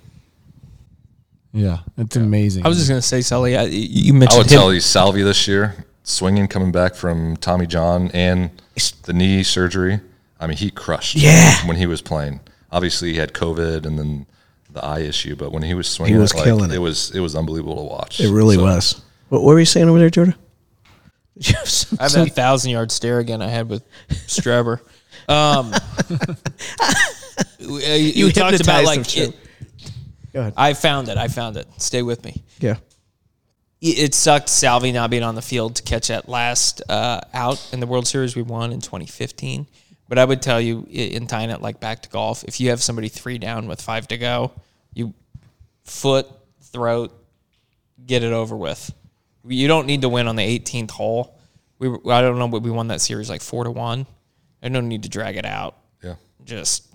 Yeah, it's amazing. I was just gonna say, Sully, I, you mentioned. I would him. tell you, Salvi this year, swinging coming back from Tommy John and the knee surgery. I mean, he crushed. Yeah. when he was playing. Obviously, he had COVID and then the eye issue, but when he was swinging, he was like, killing it. It was it was unbelievable to watch. It really So, was. What, what were you saying over there, Jordan? Did you have some- I have that thousand yard stare again I had with Strebber. Um, [laughs] you, you talked about like it, Go ahead. I found it. I found it. Stay with me. yeah. It it sucked Salvi not being on the field to catch that last uh, out in the World Series we won in 2015. But I would tell you in tying it like back to golf, if you have somebody three down with five to go, you foot, throat, get it over with. You don't need to win on the 18th hole. We I don't know, but we won that series like four to one. I don't need to drag it out. Yeah. Just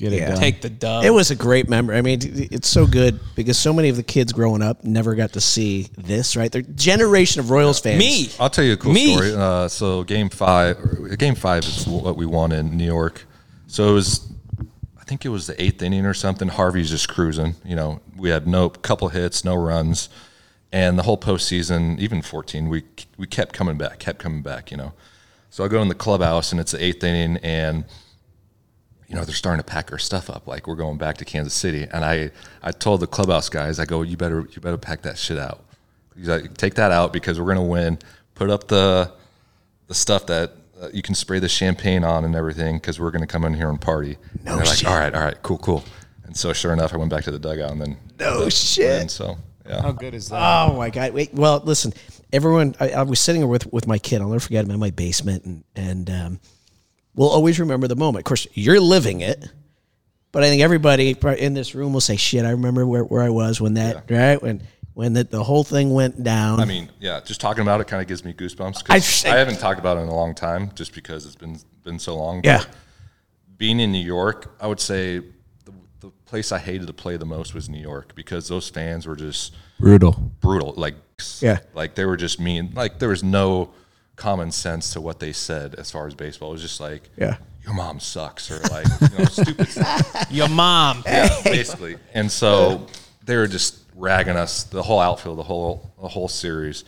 Get it done. take the dub. It was a great memory. I mean, it's so good because so many of the kids growing up never got to see this, right? They're generation of Royals fans. me. I'll tell you a cool Me. story. Uh, so game five, game five is what we won in New York. So it was, I think it was the eighth inning or something. Harvey's just cruising. You know, we had no couple hits, no runs, and the whole postseason, even 14, we we kept coming back, kept coming back. You know, so I go in the clubhouse and it's the eighth inning, and you know they're starting to pack our stuff up, like we're going back to Kansas City. And I I told the clubhouse guys, I go, you better you better pack that shit out. He's like, take that out because we're gonna win. Put up the the stuff that uh, you can spray the champagne on and everything because we're gonna come in here and party. No and they're shit. like, all right, all right, cool, cool. And so sure enough, I went back to the dugout and then No shit. and so yeah. How good is that? Oh my god! Wait, well, listen, everyone. I, I was sitting with with my kid. I'll never forget him in my basement, and and um, we'll always remember the moment. Of course, you're living it, but I think everybody in this room will say, "Shit, I remember where, where I was when that right when when the, the whole thing went down." I mean, yeah, just talking about it kind of gives me goosebumps because I- I, haven't talked about it in a long time, just because it's been been so long. yeah, being in New York, I would say the, the place I hated to play the most was New York because those fans were just Brutal. brutal. Like, Yeah. like they were just mean. Like there was no common sense to what they said as far as baseball. It was just like, Yeah. your mom sucks, or like you know, [laughs] stupid stuff. Your mom. Yeah, basically. And so they were just ragging us the whole outfield, the whole the whole series.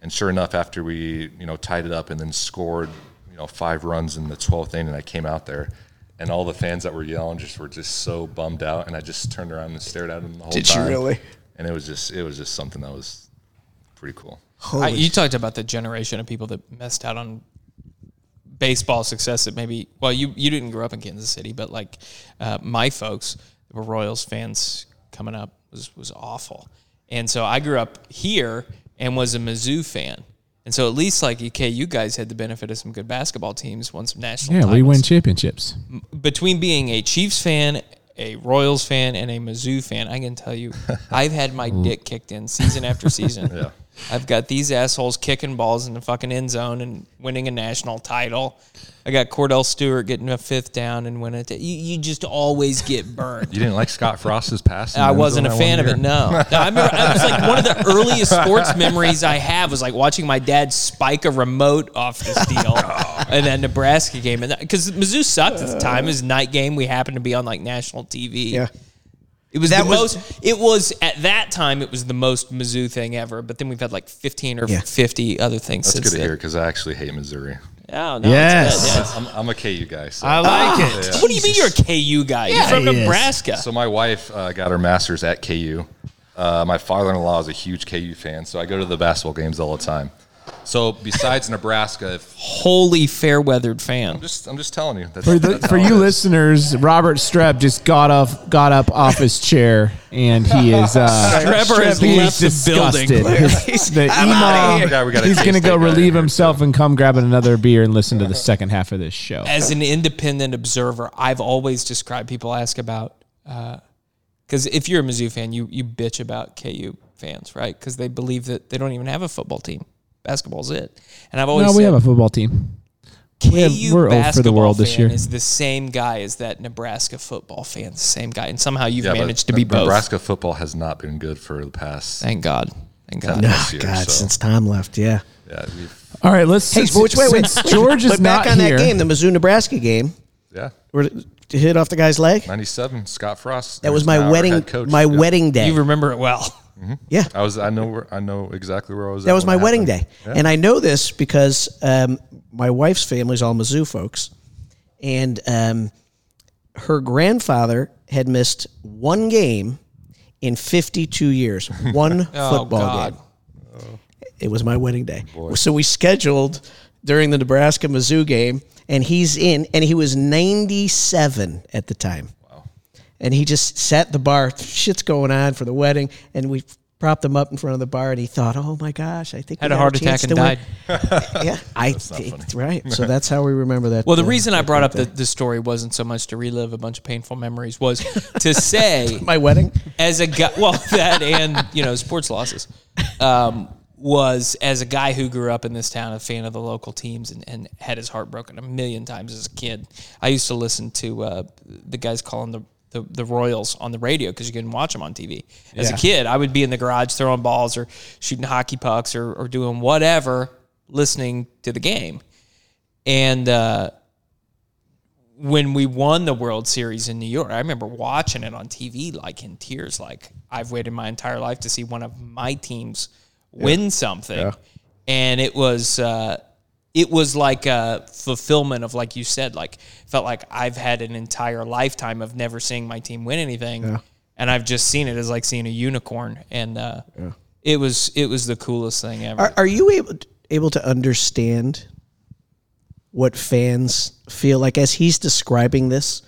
And sure enough, after we you know tied it up and then scored you know five runs in the twelfth inning, I came out there, and all the fans that were yelling just were just so bummed out, and I just turned around and stared at them the whole Did you time. really? And it was just it was just something that was pretty cool. I, you talked about the generation of people that missed out on baseball success that maybe well you you didn't grow up in Kansas City but like uh, my folks were Royals fans coming up was was awful and so I grew up here and was a Mizzou fan and so at least like okay you guys had the benefit of some good basketball teams won some national Yeah, we win championships. between being a Chiefs fan, a Royals fan, and a Mizzou fan, I can tell you, [laughs] I've had my dick kicked in season after season. [laughs] Yeah. I've got these assholes kicking balls in the fucking end zone and winning a national title. I got Kordell Stewart getting a fifth down and winning it. You, you just always get burned. You didn't like Scott Frost's pass? I wasn't a fan of one it. No, No, I remember. I was like one of the earliest sports memories I have was like watching my dad spike a remote off this deal and that Nebraska game, and because Mizzou sucked at the time, it was night game. We happened to be on like national TV. Yeah. It was That the was- most. It was at that time. It was the most Mizzou thing ever. But then we've had like fifteen or Yeah. fifty other things That's since good to then. hear because I actually hate Missouri. Oh, no, Yes. it's good, yeah. I'm, I'm a KU guy. So. I like it. What do you mean you're a KU guy? you're from he is. Nebraska. So my wife uh, got her master's at KU. Uh, my father-in-law is a huge KU fan, so I go to the basketball games all the time. So besides Nebraska, if, Holy fair weathered fan. I'm just I'm just telling you. That's, For the, that's for you listeners, Robert Streb just got off got up off his chair and he is uh, [laughs] Trevor has he left is the building. disgusted. the I'm outta emo, Yeah, we got he's going to go relieve himself and come grab another beer and listen to the second half of this show. As an independent observer, I've always described people ask about because if you're a Mizzou fan, you you bitch about KU fans, right? Because they believe that they don't even have a football team. Basketball's it, and I've always No, said we have a football team. KU have- we're over basketball for the world fan this year. is the same guy as that Nebraska football fan, the same guy, and somehow you've Yeah, managed to be both. Nebraska football has not been good for the past. Thank God. Thank God. No. Oh, year, God, so- since Tom left, yeah. Yeah, All right, let's Hey, since, which way? Wait, since George is but back on here. that game, the Mizzou Nebraska game, yeah. where it hit off the guy's leg. '97, Scott Frost. That was my wedding, coach. my Yeah. wedding day. You remember it well. Yeah. I was. I know. Where, I know exactly where I was. That at was my wedding happened. day, and I know this because um, my wife's family's all Mizzou folks, and um, her grandfather had missed one game in 52 years, [laughs] one Oh, football God. game. It was my wedding day, so we scheduled during the Nebraska Mizzou game, and he's in, and he was 97 at the time. And he just set the bar. Shit's going on for the wedding, and we propped him up in front of the bar, and he thought, "Oh my gosh, I think Had we a got heart chance attack and to win." died. [laughs] yeah, I think, right. So [laughs] that's how we remember that. Well, the uh, reason I brought up the, the story wasn't so much to relive a bunch of painful memories, was to [laughs] say my wedding. as a guy, well, that and you know sports losses, um, was as a guy who grew up in this town, a fan of the local teams, and, and had his heart broken a million times as a kid. I used to listen to uh, the guys calling the. The, the Royals on the radio because you couldn't watch them on TV. As Yeah. a kid, I would be in the garage throwing balls or shooting hockey pucks or, or doing whatever, listening to the game. And uh, when we won the World Series in New York, I remember watching it on TV like in tears. Like I've waited my entire life to see one of my teams win something, and it was uh, it was like a fulfillment of like you said, like felt like I've had an entire lifetime of never seeing my team win anything, and I've just seen it as like seeing a unicorn, and uh, it was it was the coolest thing ever. Are, are you able able to understand what fans feel like as he's describing this?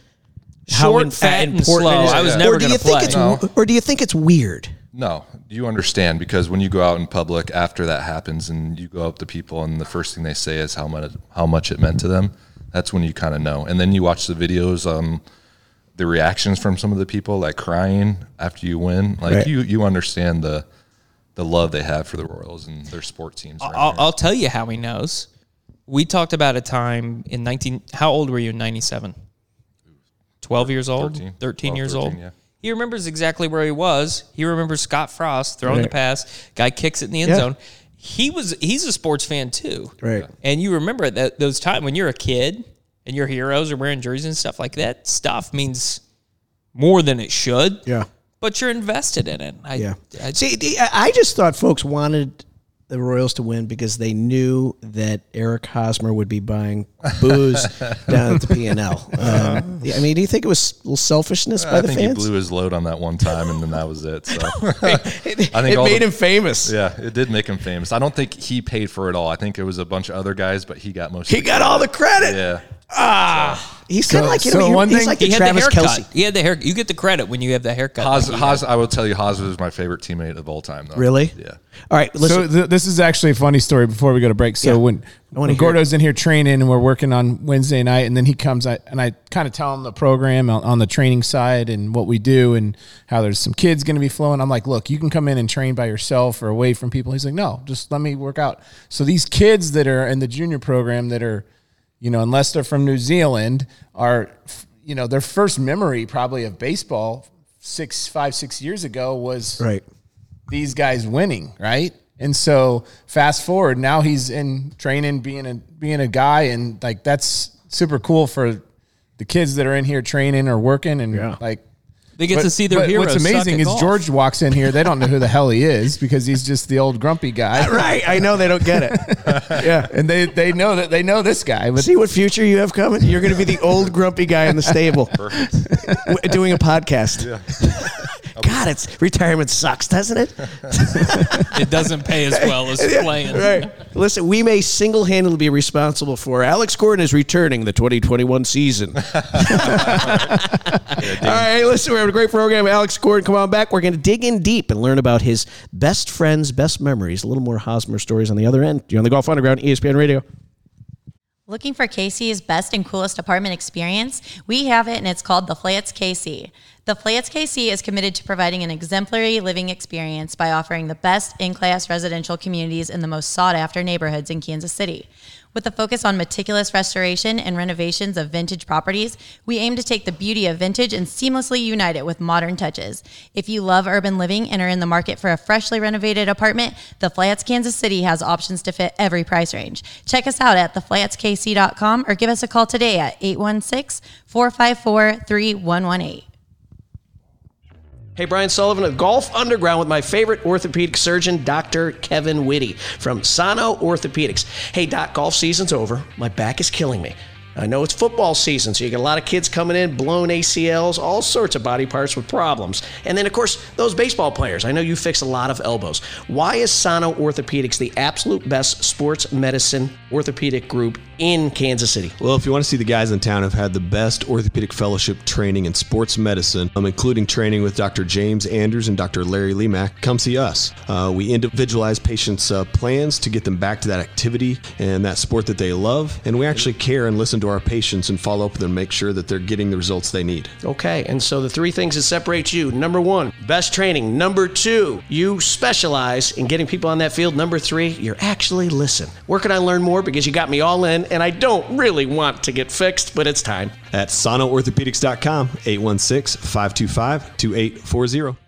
Short, fat, and important slow. it is? I was or never do you gonna think play. it's No. or do you think it's weird? No, you understand because when you go out in public after that happens and you go up to people and the first thing they say is how much how much it meant to them. That's when you kind of know. And then you watch the videos, um, the reactions from some of the people, like crying after you win. Like Right. you, you understand the the love they have for the Royals and their sport teams. around I'll. I'll tell you how he knows. We talked about a time in 19. How old were you in 97? 12 years old? 13, 13. years 12, old? yeah. He remembers exactly where he was. He remembers Scott Frost throwing the pass. Guy kicks it in the end Yeah. zone. He was he's a sports fan too. Right. And you remember that those times when you're a kid and your heroes are wearing jerseys and stuff like that, stuff means more than it should. Yeah. But you're invested in it. I, Yeah. I, See, I just thought folks wanted the Royals to win because they knew that Eric Hosmer would be buying booze [laughs] down at the P and L. Um, yeah, [laughs] I mean, do you think it was a little selfishness by I the think he blew his load on that one time, and then that was it. So [laughs] I think it made the- him famous. Yeah, it did make him famous. I don't think he paid for it all. I think it was a bunch of other guys, but he got most. He got all the credit. Yeah, Ah. He's kind of So- like you so know, one he's thing- like he the had Travis the haircut. Kelsey. He had the hair. You get the credit when you have the haircut. Hos, like he Hos. I will tell you, Hos was my favorite teammate of all time. Though. Really? Yeah. All right, listen. So th- this is actually a funny story before we go to break. So Yeah. when, I wanna when hear Gordo's in here training and we're working on Wednesday night, and then he comes I, and I kind of tell him the program on, on the training side and what we do and how there's some kids going to be flowing. I'm like, look, you can come in and train by yourself or away from people. He's like, no, just let me work out. So these kids that are in the junior program that are, you know, unless they're from New Zealand, are, you know, their first memory probably of baseball six, five, six years ago was right. these guys winning, right? And so fast forward, now he's in training, being a being a guy, and like that's super cool for the kids that are in here training or working, and Yeah. like They get but- to see their but heroes. What's amazing suck at is golf. George walks in here, they don't know who the hell he is because he's just the old grumpy guy, [laughs] Right. I know they don't get it. [laughs] yeah. and they they know that they know this guy, but See what future you have coming? You're going to be the old [laughs] grumpy guy in the stable w- doing a podcast. God, it's retirement sucks, doesn't it? [laughs] it doesn't pay as well as playing. Right. Listen, we may single-handedly be responsible for Alex Gordon is returning the 2021 season. [laughs] [laughs] All right, listen, we're having a great program. Alex Gordon, come on back. We're going to dig in deep and learn about his best friends, best memories. A little more Hosmer stories on the other end. You're on the Golf Underground, ESPN Radio. Looking for KC's best and coolest apartment experience? We have it, and it's called the Flats KC. The Flats KC is committed to providing an exemplary living experience by offering the best in class residential communities in the most sought after neighborhoods in Kansas City. With a focus on meticulous restoration and renovations of vintage properties, we aim to take the beauty of vintage and seamlessly unite it with modern touches. If you love urban living and are in the market for a freshly renovated apartment, The Flats Kansas City has options to fit every price range. Check us out at theflatskc.com or give us a call today at 816 454 3118. Hey, Brian Sullivan of Golf Underground with my favorite orthopedic surgeon, Dr. Kevin Whitty from Sano Orthopedics. Hey, Doc, golf season's over. My back is killing me. I know it's football season, so you get a lot of kids coming in, blown ACLs, all sorts of body parts with problems. And then, of course, those baseball players. I know you fix a lot of elbows. Why is Sano Orthopedics the absolute best sports medicine orthopedic group in Kansas City? Well, if you want to see the guys in town have had the best orthopedic fellowship training in sports medicine, um, including training with Dr. James Andrews and Dr. Larry Lemak, come see us. Uh, we individualize patients' uh, plans to get them back to that activity and that sport that they love, and we actually care and listen to our patients and follow up with them, make sure that they're getting the results they need. Okay, and so the three things that separate you number one, best training. Number two, you specialize in getting people on that field. Number three, you're actually listen. Where can I learn more? Because you got me all in, and I don't really want to get fixed, but it's time. At sanoorthopedics.com, 816 525 2840.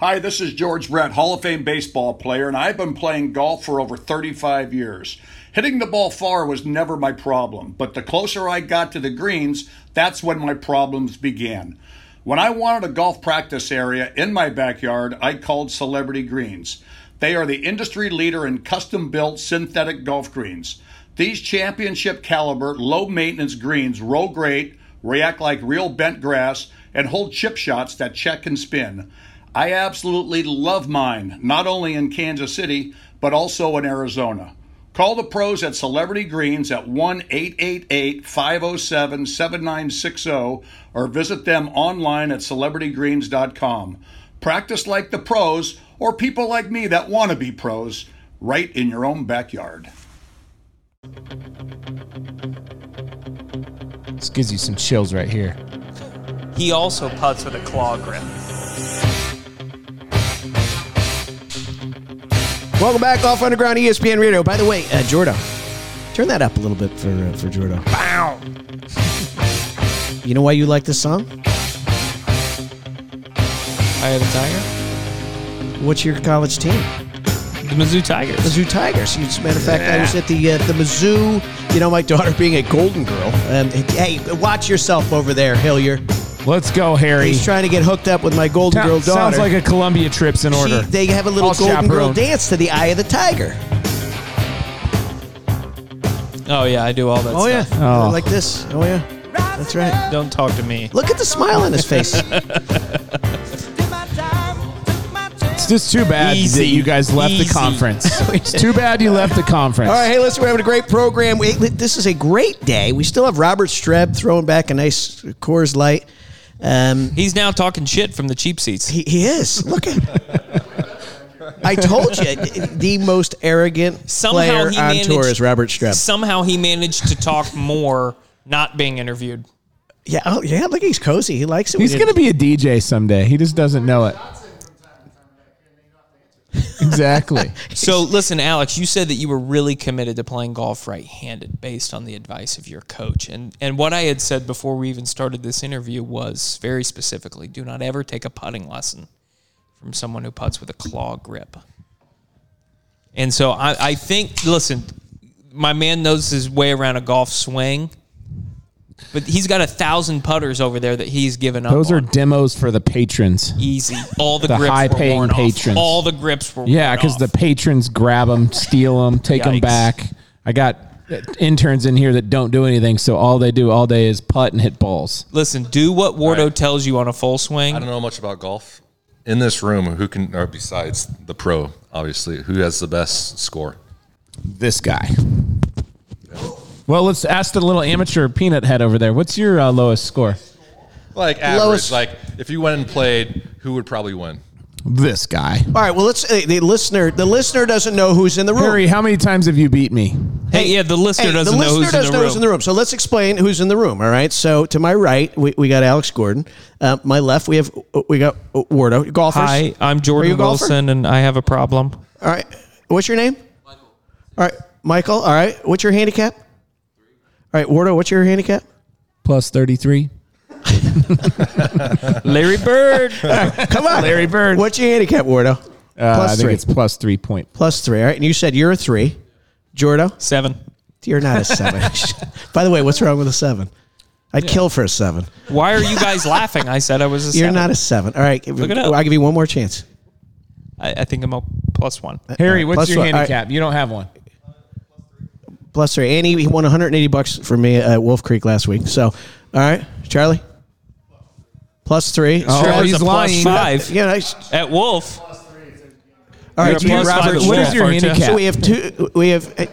Hi, this is George Brett, Hall of Fame baseball player, and I've been playing golf for over 35 years. Hitting the ball far was never my problem, but the closer I got to the greens, that's when my problems began. When I wanted a golf practice area in my backyard, I called Celebrity Greens. They are the industry leader in custom built synthetic golf greens. These championship caliber, low maintenance greens roll great, react like real bent grass, and hold chip shots that check and spin. I absolutely love mine, not only in Kansas City, but also in Arizona. Call the pros at Celebrity Greens at 1 888 507 7960 or visit them online at celebritygreens.com. Practice like the pros or people like me that want to be pros right in your own backyard. This gives you some chills right here. He also puts with a claw grip. Welcome back off Underground ESPN Radio. By the way, uh, Jordo, turn that up a little bit for uh, for Jordo. Bow. You know why you like this song? I have a tiger. What's your college team? The Mizzou Tigers. Mizzou Tigers. As a matter of fact, I was at the uh, the Mizzou. You know, my daughter being a Golden Girl. Um, hey, watch yourself over there, Hillier. Let's go, Harry. He's trying to get hooked up with my Golden Girl daughter. Sounds like a Columbia trip's in She- order. they have a little I'll Golden Girl dance to the Eye of the Tiger. Oh yeah, I do all that Oh yeah. Oh. like this. Oh yeah, that's right. Don't talk to me. Look at the smile on his face. [laughs] It's just too bad Easy. that you guys left Easy. the conference. [laughs] it's too bad you left the conference. All right, hey, listen, we're having a great program. We, this is a great day. We still have Robert Streb throwing back a nice Coors Light. Um, He's now talking shit from the cheap seats. he, he is. Look at. I told you, the most arrogant Somehow player he on managed. tour is Robert Streb. Somehow he managed to talk more not being interviewed. Yeah, oh, yeah. Look, he's cozy. He likes it. He's going to be a DJ someday. He just doesn't know it. Exactly. [laughs] So listen, Alex, you said that you were really committed to playing golf right-handed based on the advice of your coach. And and what I had said before we even started this interview was very specifically, do not ever take a putting lesson from someone who puts with a claw grip. And so I, I think listen, my man knows his way around a golf swing. But he's got a thousand putters over there that he's given up. Those are on. demos for the patrons. easy. All the, The grips high-paying worn patrons. Off. All the grips were Yeah, because the patrons grab them, steal them, take them back. I got uh, interns in here that don't do anything, so all they do all day is putt and hit balls. Listen, do what Wardo tells you on a full swing. I don't know much about golf. In this room, who can, or besides the pro, obviously, who has the best score? This guy. Well, let's ask the little amateur peanut head over there. What's your uh, lowest score? Like average, Lowest- like if you went and played, who would probably win? This guy. All right. Well, let's. Uh, the listener. The listener doesn't know who's in the room. Harry, how many times have you beat me? Hey, yeah, the listener Hey, doesn't know. the know listener who's doesn't in the know room. who's in the room. So let's explain who's in the room. All right. So to my right, we, we got Alex Gordon. Uh, my left, we have we got Wardo. Golfers. Hi, I'm Are you Jordan a golfer? Wilson, and I have a problem. All right. What's your name? Michael. All right, Michael. All right. What's your handicap? All right, Wardo. What's your handicap? Plus 33. [laughs] Larry Bird. Come on, Larry Bird. What's your handicap, Wardo? Uh, Plus I think three. it's plus three point. Plus three. All right. And you said you're a three. Jordo, Seven. you're not a seven. [laughs] By the way, what's wrong with a seven? I'd kill for a seven. Why are you guys laughing? I said I was a You're seven. not a seven. All right, Look it up. I'll give you one more chance. I, I think I'm a plus one. Harry, what's Plus your one. All right. handicap? You don't have one. Plus three. Annie he won 180 bucks for me at Wolf Creek last week. So, all right, Charlie. Plus three. Oh, Charlie's he's a lying. five. Yeah, nice. At Wolf. All right, You're a plus Robert, five at what is your aren't handicap? So we have two. We have uh,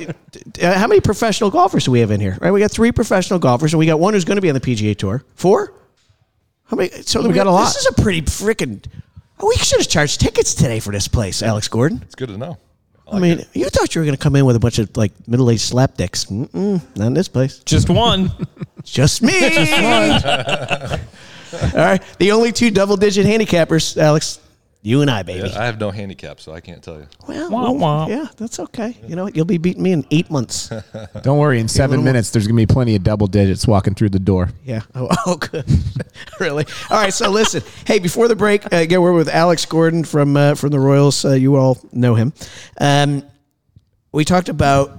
uh, how many professional golfers do we have in here? Right, we got three professional golfers, and we got one who's going to be on the PGA Tour. Four. How many? So We got a lot. This is a pretty freaking. Oh, we should have charged tickets today for this place, Alex Gordon. It's good to know. I mean, you thought you were going to come in with a bunch of like middle-aged slapdicks. Mm-mm, not in this place. Just one. [laughs] Just me. [laughs] All right, the only two double-digit handicappers, Alex. You and I, baby. Yeah, I have no handicap, so I can't tell you. Well, Wah, well, wah. yeah, that's okay. You know, what? you'll be beating me in eight months. [laughs] Don't worry. In seven little- minutes, there's gonna be plenty of double digits walking through the door. Yeah. [laughs] Oh, oh good. [laughs] really? All right. So listen. Hey, before the break, uh, again, we're with Alex Gordon from uh, from the Royals. Uh, you all know him. Um, we talked about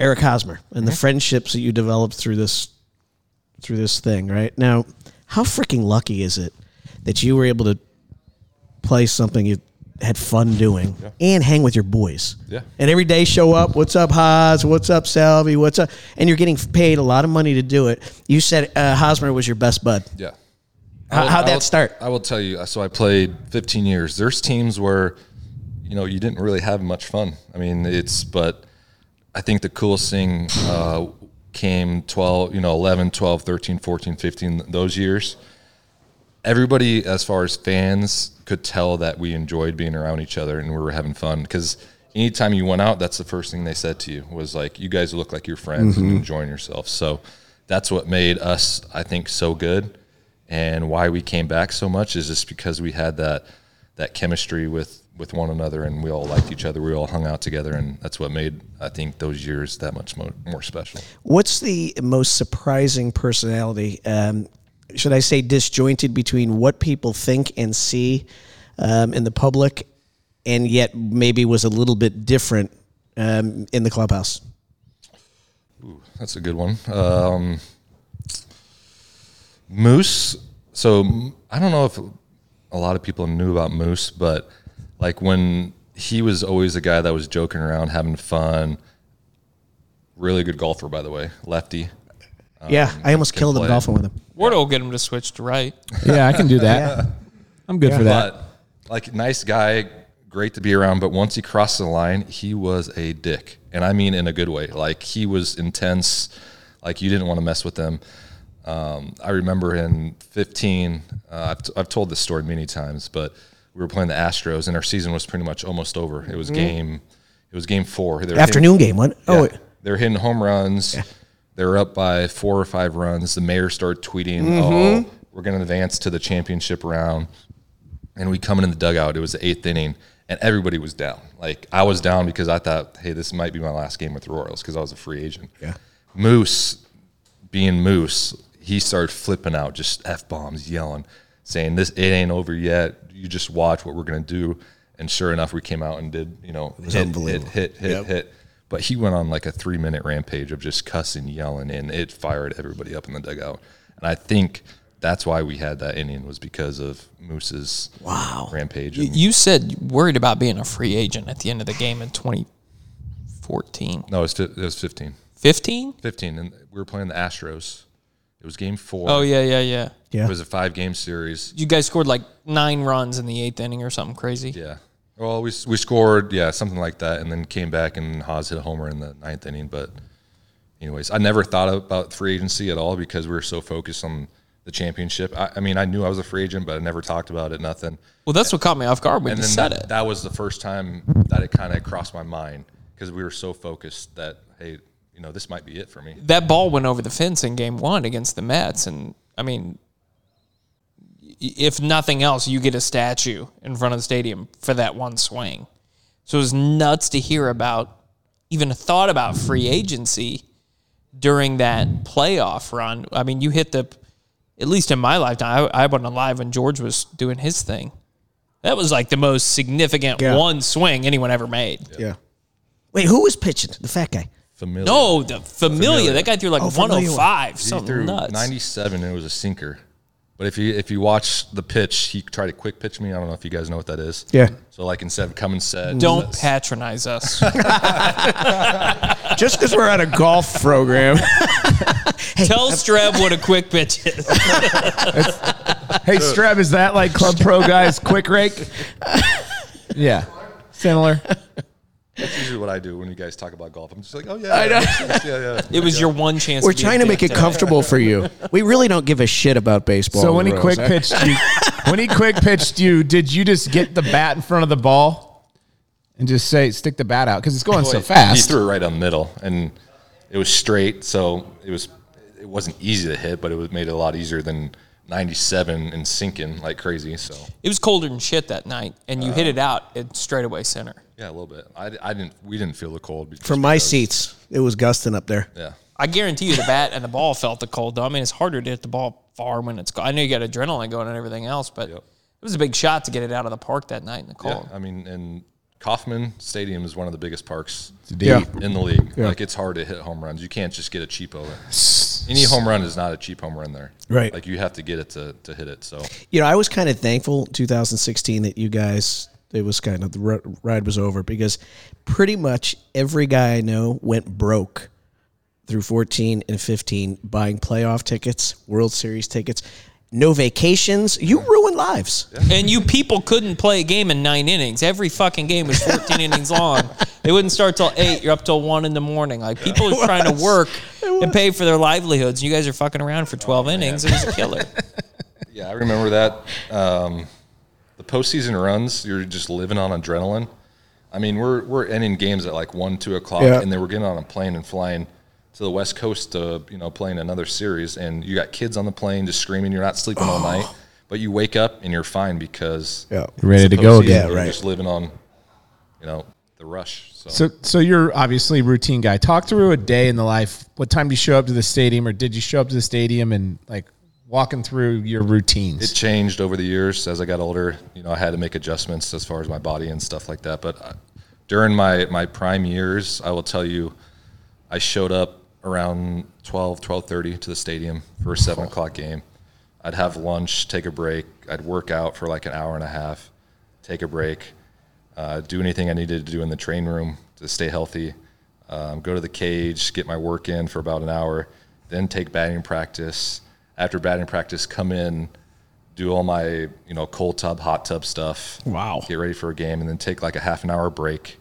Eric Hosmer and the friendships that you developed through this through this thing. Right now, how freaking lucky is it that you were able to play something you had fun doing and hang with your boys? Yeah. And every day show up. What's up, Hos? What's up, Salvi? What's up? And you're getting paid a lot of money to do it. You said uh, Hosmer was your best bud. Yeah. How- how'd that start? I will tell you. So I played 15 years. There's teams where, you know, you didn't really have much fun. I mean, it's, but I think the coolest thing uh, came 12, you know, 11, 12, 13, 14, 15, those years. Everybody, as far as fans, could tell that we enjoyed being around each other and we were having fun because anytime you went out, that's the first thing they said to you was like, you guys look like you're friends and enjoying yourself. So that's what made us, I think, so good and why we came back so much is just because we had that that chemistry with with one another and we all liked each other we all hung out together and that's what made i think those years that much more, more special What's the most surprising personality? Um, should I say disjointed between what people think and see um, in the public, and yet maybe was a little bit different um, in the clubhouse? that's a good one um, moose so i don't know if a lot of people knew about moose but like when he was always a guy that was joking around having fun really good golfer by the way lefty yeah, I almost killed him play. golfing with him. Wardo will get him to switch to right. Yeah, I can do that. I'm good for that. But like nice guy, great to be around. But once he crossed the line, he was a dick, and I mean in a good way. Like he was intense. Like you didn't want to mess with him. Um, I remember in 15, uh, I've, t- I've told this story many times, but we were playing the Astros, and our season was pretty much almost over. It was game, it was game four. They were hitting- Afternoon game, what? yeah. Oh, they were hitting home runs. They were up by four or five runs. The mayor started tweeting, Mm-hmm. "Oh, we're going to advance to the championship round." And we come in the dugout. It was the eighth inning, and everybody was down. Like I was down because I thought, "Hey, this might be my last game with the Royals" because I was a free agent. Yeah. Moose, being Moose, he started flipping out, just f bombs, yelling, saying, "This it ain't over yet. You just watch what we're going to do." And sure enough, we came out and did, you know, hit, hit, unbelievable. hit, hit, Yep. hit. But he went on like a three minute rampage of just cussing, yelling, and it fired everybody up in the dugout. And I think that's why we had that inning was because of Moose's Wow. rampage. You, And- you said worried about being a free agent at the end of the game in 2014. no, it was, fi- it was 15. 15? 15. And we were playing the Astros. It was game four. Oh, yeah, yeah, yeah. Yeah. It was a five game series. You guys scored like nine runs in the eighth inning or something crazy. Yeah. Well, we, we scored, yeah, something like that, and then came back and Hos hit a homer in the ninth inning. But, anyways, I never thought about free agency at all because we were so focused on the championship. I, I mean, I knew I was a free agent, but I never talked about it, nothing. Well, that's what caught me off guard when and you said that, it. that was the first time that it kind of crossed my mind because we were so focused that, hey, you know, this might be it for me. that ball went over the fence in game one against the Mets. And I mean, if nothing else, you get a statue in front of the stadium for that one swing. So it was nuts to hear about, even a thought about free agency during that playoff run. I mean, you hit the, at least in my lifetime, I, I wasn't alive when George was doing his thing. That was like the most significant Yeah. one swing anyone ever made. Yeah. Wait, who was pitching? The fat guy. Familia. No, the Familia. Familia. That guy threw like Oh, Familia. 105, He something threw nuts. 97 and it was a sinker. But if you if you watch the pitch, he tried to quick pitch me. I don't know if you guys know what that is. Yeah. So like instead of and set, Don't patronize us. [laughs] [laughs] Just because we're at a golf program. [laughs] Tell Streb what a quick pitch is. Hey, Streb, is that like Club Pro guys quick rake? Yeah, similar. That's usually what I do when you guys talk about golf. I'm just like, oh yeah, I know. yeah, yeah. It was your one chance. We're to trying to make it today. comfortable for you. We really don't give a shit about baseball. So when he quick pitched you, when he quick pitched you, did you just get the bat in front of the ball and just say stick the bat out because it's going so fast? He threw it right on the middle, and it was straight, so it was it wasn't easy to hit, but it was made it a lot easier than 97 and sinking like crazy. So It was colder than shit that night, and you hit it uh, out at straightaway center. Yeah, a little bit. I, I didn't. We didn't feel the cold just From my because- seats, it was gusting up there. Yeah. I guarantee you the bat and the ball felt the cold though. I mean, it's harder to hit the ball far when it's cold. I know you got adrenaline going and everything else, but Yep. it was a big shot to get it out of the park that night in the Yeah, cold. I mean, and Kauffman Stadium is one of the biggest parks deep. in the league. Like it's hard to hit home runs. You can't just get a cheapo. Any home run is not a cheap home run there. Right. Like you have to get it to, to hit it. So You know, I was kind of thankful 2016 that you guys, it was kind of the ride was over because pretty much every guy I know went broke through 14 and 15 buying playoff tickets, World Series tickets, no vacations. You ruined lives. And you people couldn't play a game in nine innings. Every fucking game was 14 [laughs] innings long. They wouldn't start till eight. You're up till one in the morning. Like people are trying to work and pay for their livelihoods. You guys are fucking around for 12 innings. It was a killer. [laughs] yeah, I remember that. Um, the postseason runs, you're just living on adrenaline. I mean, we're we're ending games at like one, two o'clock, Yeah. and then we're getting on a plane and flying to the West Coast to you know playing another series, and you got kids on the plane just screaming. You're not sleeping all night, [sighs] but you wake up and you're fine because Yeah. it's Ready the to go postseason. again. You're right. Just living on, you know, the rush. So, So, so you're obviously a routine guy. Talk through a day in the life. What time do you show up to the stadium, or did you show up to the stadium and like walking through your routines? it changed over the years as I got older. You know, I had to make adjustments as far as my body and stuff like that. But uh, during my, my prime years, I will tell you, I showed up around 12, 12.30 to the stadium for a 7 o'clock game. I'd have lunch, take a break. I'd work out for like an hour and a half, take a break, uh, do anything I needed to do in the train room to stay healthy, um, go to the cage, get my work in for about an hour, then take batting practice. After batting practice, come in, do all my you know cold tub, hot tub stuff. Wow. Get ready for a game, and then take like a half an hour break,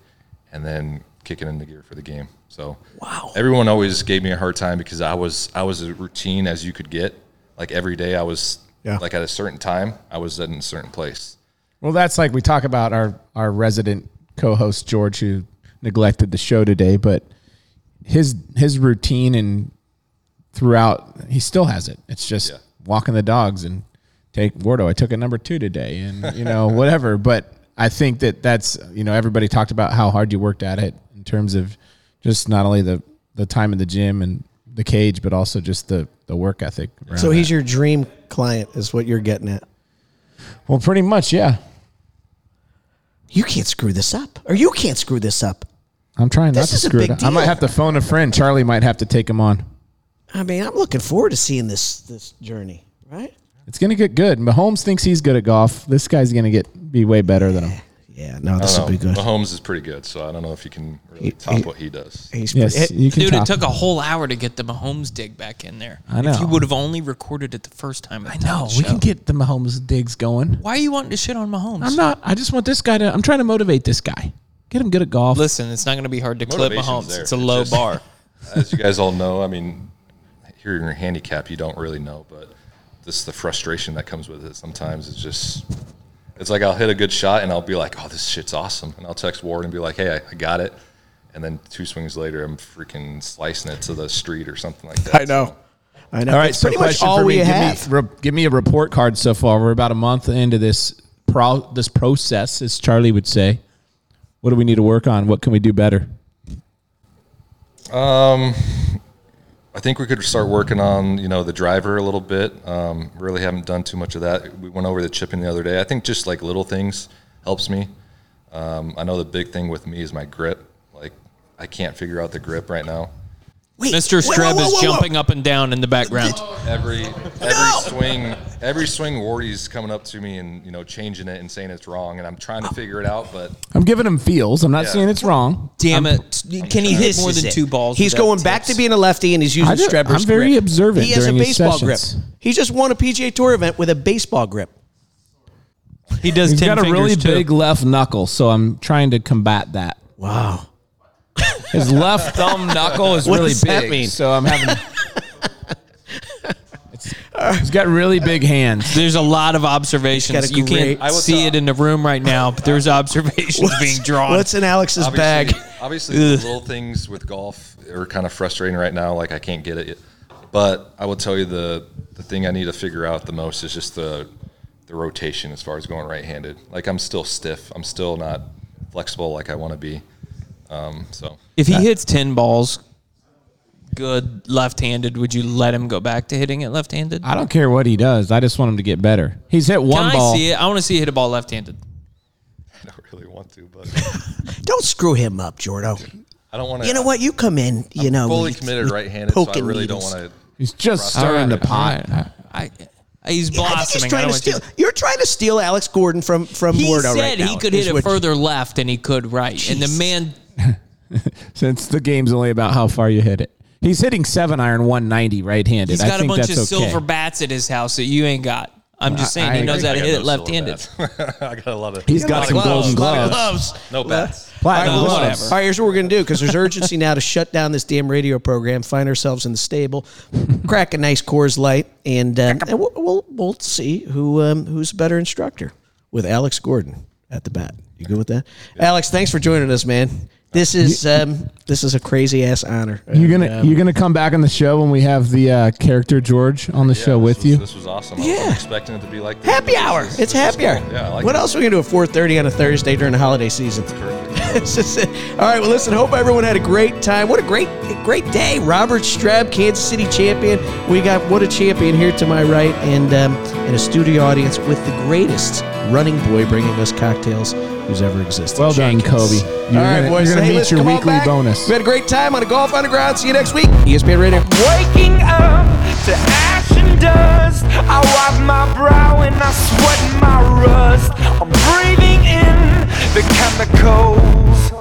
and then kick it into gear for the game. So Wow. everyone always gave me a hard time because I was I was as routine as you could get. Like every day, I was Yeah. like at a certain time, I was in a certain place. Well, that's like we talk about our our resident co-host George, who neglected the show today, but his his routine and throughout he still has it. It's just Yeah. walking the dogs and take Wardo. I took a number two today, and you know [laughs] whatever. But I think that that's you know everybody talked about how hard you worked at it in terms of just not only the the time in the gym and the cage, but also just the the work ethic. So he's that. your dream client, is what you're getting at. well, pretty much, yeah. You can't screw this up, or you can't screw this up. I'm trying not This to is a screw it big up. I might have to phone a friend. Charlie might have to take him on. I mean, I'm looking forward to seeing this this journey. Right? It's gonna get good. Mahomes thinks he's good at golf. This guy's gonna get be way better than him. Yeah. No, this will be good. Mahomes is pretty good, so I don't know if you can really He- top he- what he does. He's Yes, pretty- you can. Dude, top it took a whole hour to get the Mahomes dig back in there. I If know. you would have only recorded it the first time. I know we can get the Mahomes digs going. Why are you wanting to shit on Mahomes? I'm not. I just want this guy to. I'm trying to motivate this guy. Get him good at golf. Listen, it's not going to be hard to clip Motivation's Mahomes. there. It's a It's low just- bar. [laughs] As you guys all know, I mean, here in your handicap, you don't really know, but this the frustration that comes with it. Sometimes it's just, it's like I'll hit a good shot and I'll be like, "Oh, this shit's awesome," and I'll text Ward and be like, "Hey, I, I got it," and then two swings later, I'm freaking slicing it to the street or something like that. I know. I know. all right. It's So pretty much question all for we me. Give me, re, give me a report card so far. We're about a month into this pro this process, as Charlie would say. What do we need to work on? What can we do better? Um, I think we could start working on you know the driver a little bit. Um, really haven't done too much of that. We went over the chipping the other day. I think just like little things helps me. Um, I know the big thing with me is my grip. Like I can't figure out the grip right now. Wait, Mr. Streb whoa, whoa, is whoa, whoa. jumping up and down in the background. Every every swing, every swing, Wardy's coming up to me and you know changing it and saying it's wrong, and I'm trying to figure it out. But I'm giving him feels. I'm not Yeah. saying it's wrong. Damn it! Can he hit This more is than it. two balls? He's without going back to being a lefty, and he's using I do- Strebber's I'm very grip. observant He has a during his baseball sessions. grip. He just won a PGA Tour event with a baseball grip. He does He's 10 got a really too. big left knuckle, so I'm trying to combat that. Wow. [laughs] His left thumb knuckle is What really does that big, mean? so I'm having. [laughs] It's- he's got really big hands. There's a lot of observations. got You great- can't see it in the room right now, but there's [laughs] observations being drawn. What's in Alex's obviously, bag? obviously, the little things with golf are kind of frustrating right now. Like I can't get it, yet. but I will tell you the the thing I need to figure out the most is just the the rotation as far as going right-handed. Like I'm still stiff. I'm still not flexible like I want to be. Um, so if he hits 10 balls good left-handed, would you let him go back to hitting it left-handed? I don't care what he does. I just want him to get better. He's hit one Can ball. I see it? I want to see you hit a ball left-handed. [laughs] I don't really want to, but [laughs] Don't screw him up, Jordo. I don't want to. You know what? You come in. You I'm know, fully with- committed with right-handed, so I really needles. don't want to. He's just stirring the pot. I, he's Yeah, I think blossoming. he's I trying don't to want you steal. You're trying to steal Alex Gordon from from He Wardo said right now. he could is hit it what- further left than he could right, and the man [laughs] Since the game's only about how far you hit it. He's hitting seven iron 190 right-handed. He's got a think bunch of okay. silver bats at his house that you ain't got. I'm just saying I- he knows I how to hit it left-handed. [laughs] I gotta love it. He's got some golden Lot of gloves. gloves. No bats. [laughs] Platinum All right, gloves. listen. All right, here's what we're going to do because there's urgency now to shut down this damn radio program, find ourselves in the stable, crack a nice Coors Light, and, um, and we'll, we'll, we'll see who um, who's a better instructor with Alex Gordon at the bat. You good with that? Alex, thanks for joining us, man. This is um, this is a crazy ass honor. You're gonna And, um, you're gonna come back on the show when we have the uh, character George on the show with was, you. This was awesome. I Yeah. wasn't expecting it to be like this, Happy this hour. is- It's this is happy hour. cool. Yeah, I like what it. else are we gonna do at 4:30 on a Thursday during the holiday season? [laughs] This is it. All right. Well, listen. Hope everyone had a great time. What a great, great day. Robert Streb, Kansas City champion. We got what a champion here to my right, and um, and a studio audience with the greatest running boy bringing us cocktails who's ever existed. Well done, Kobe. You're All right, gonna- boys. you're gonna Hey, meet your weekly back. bonus. We had a great time on the Golf Underground. See you next week. ESPN Radio. Waking up to ash and dust. I wipe my brow and I sweat my rust. I'm breathing in the chemicals.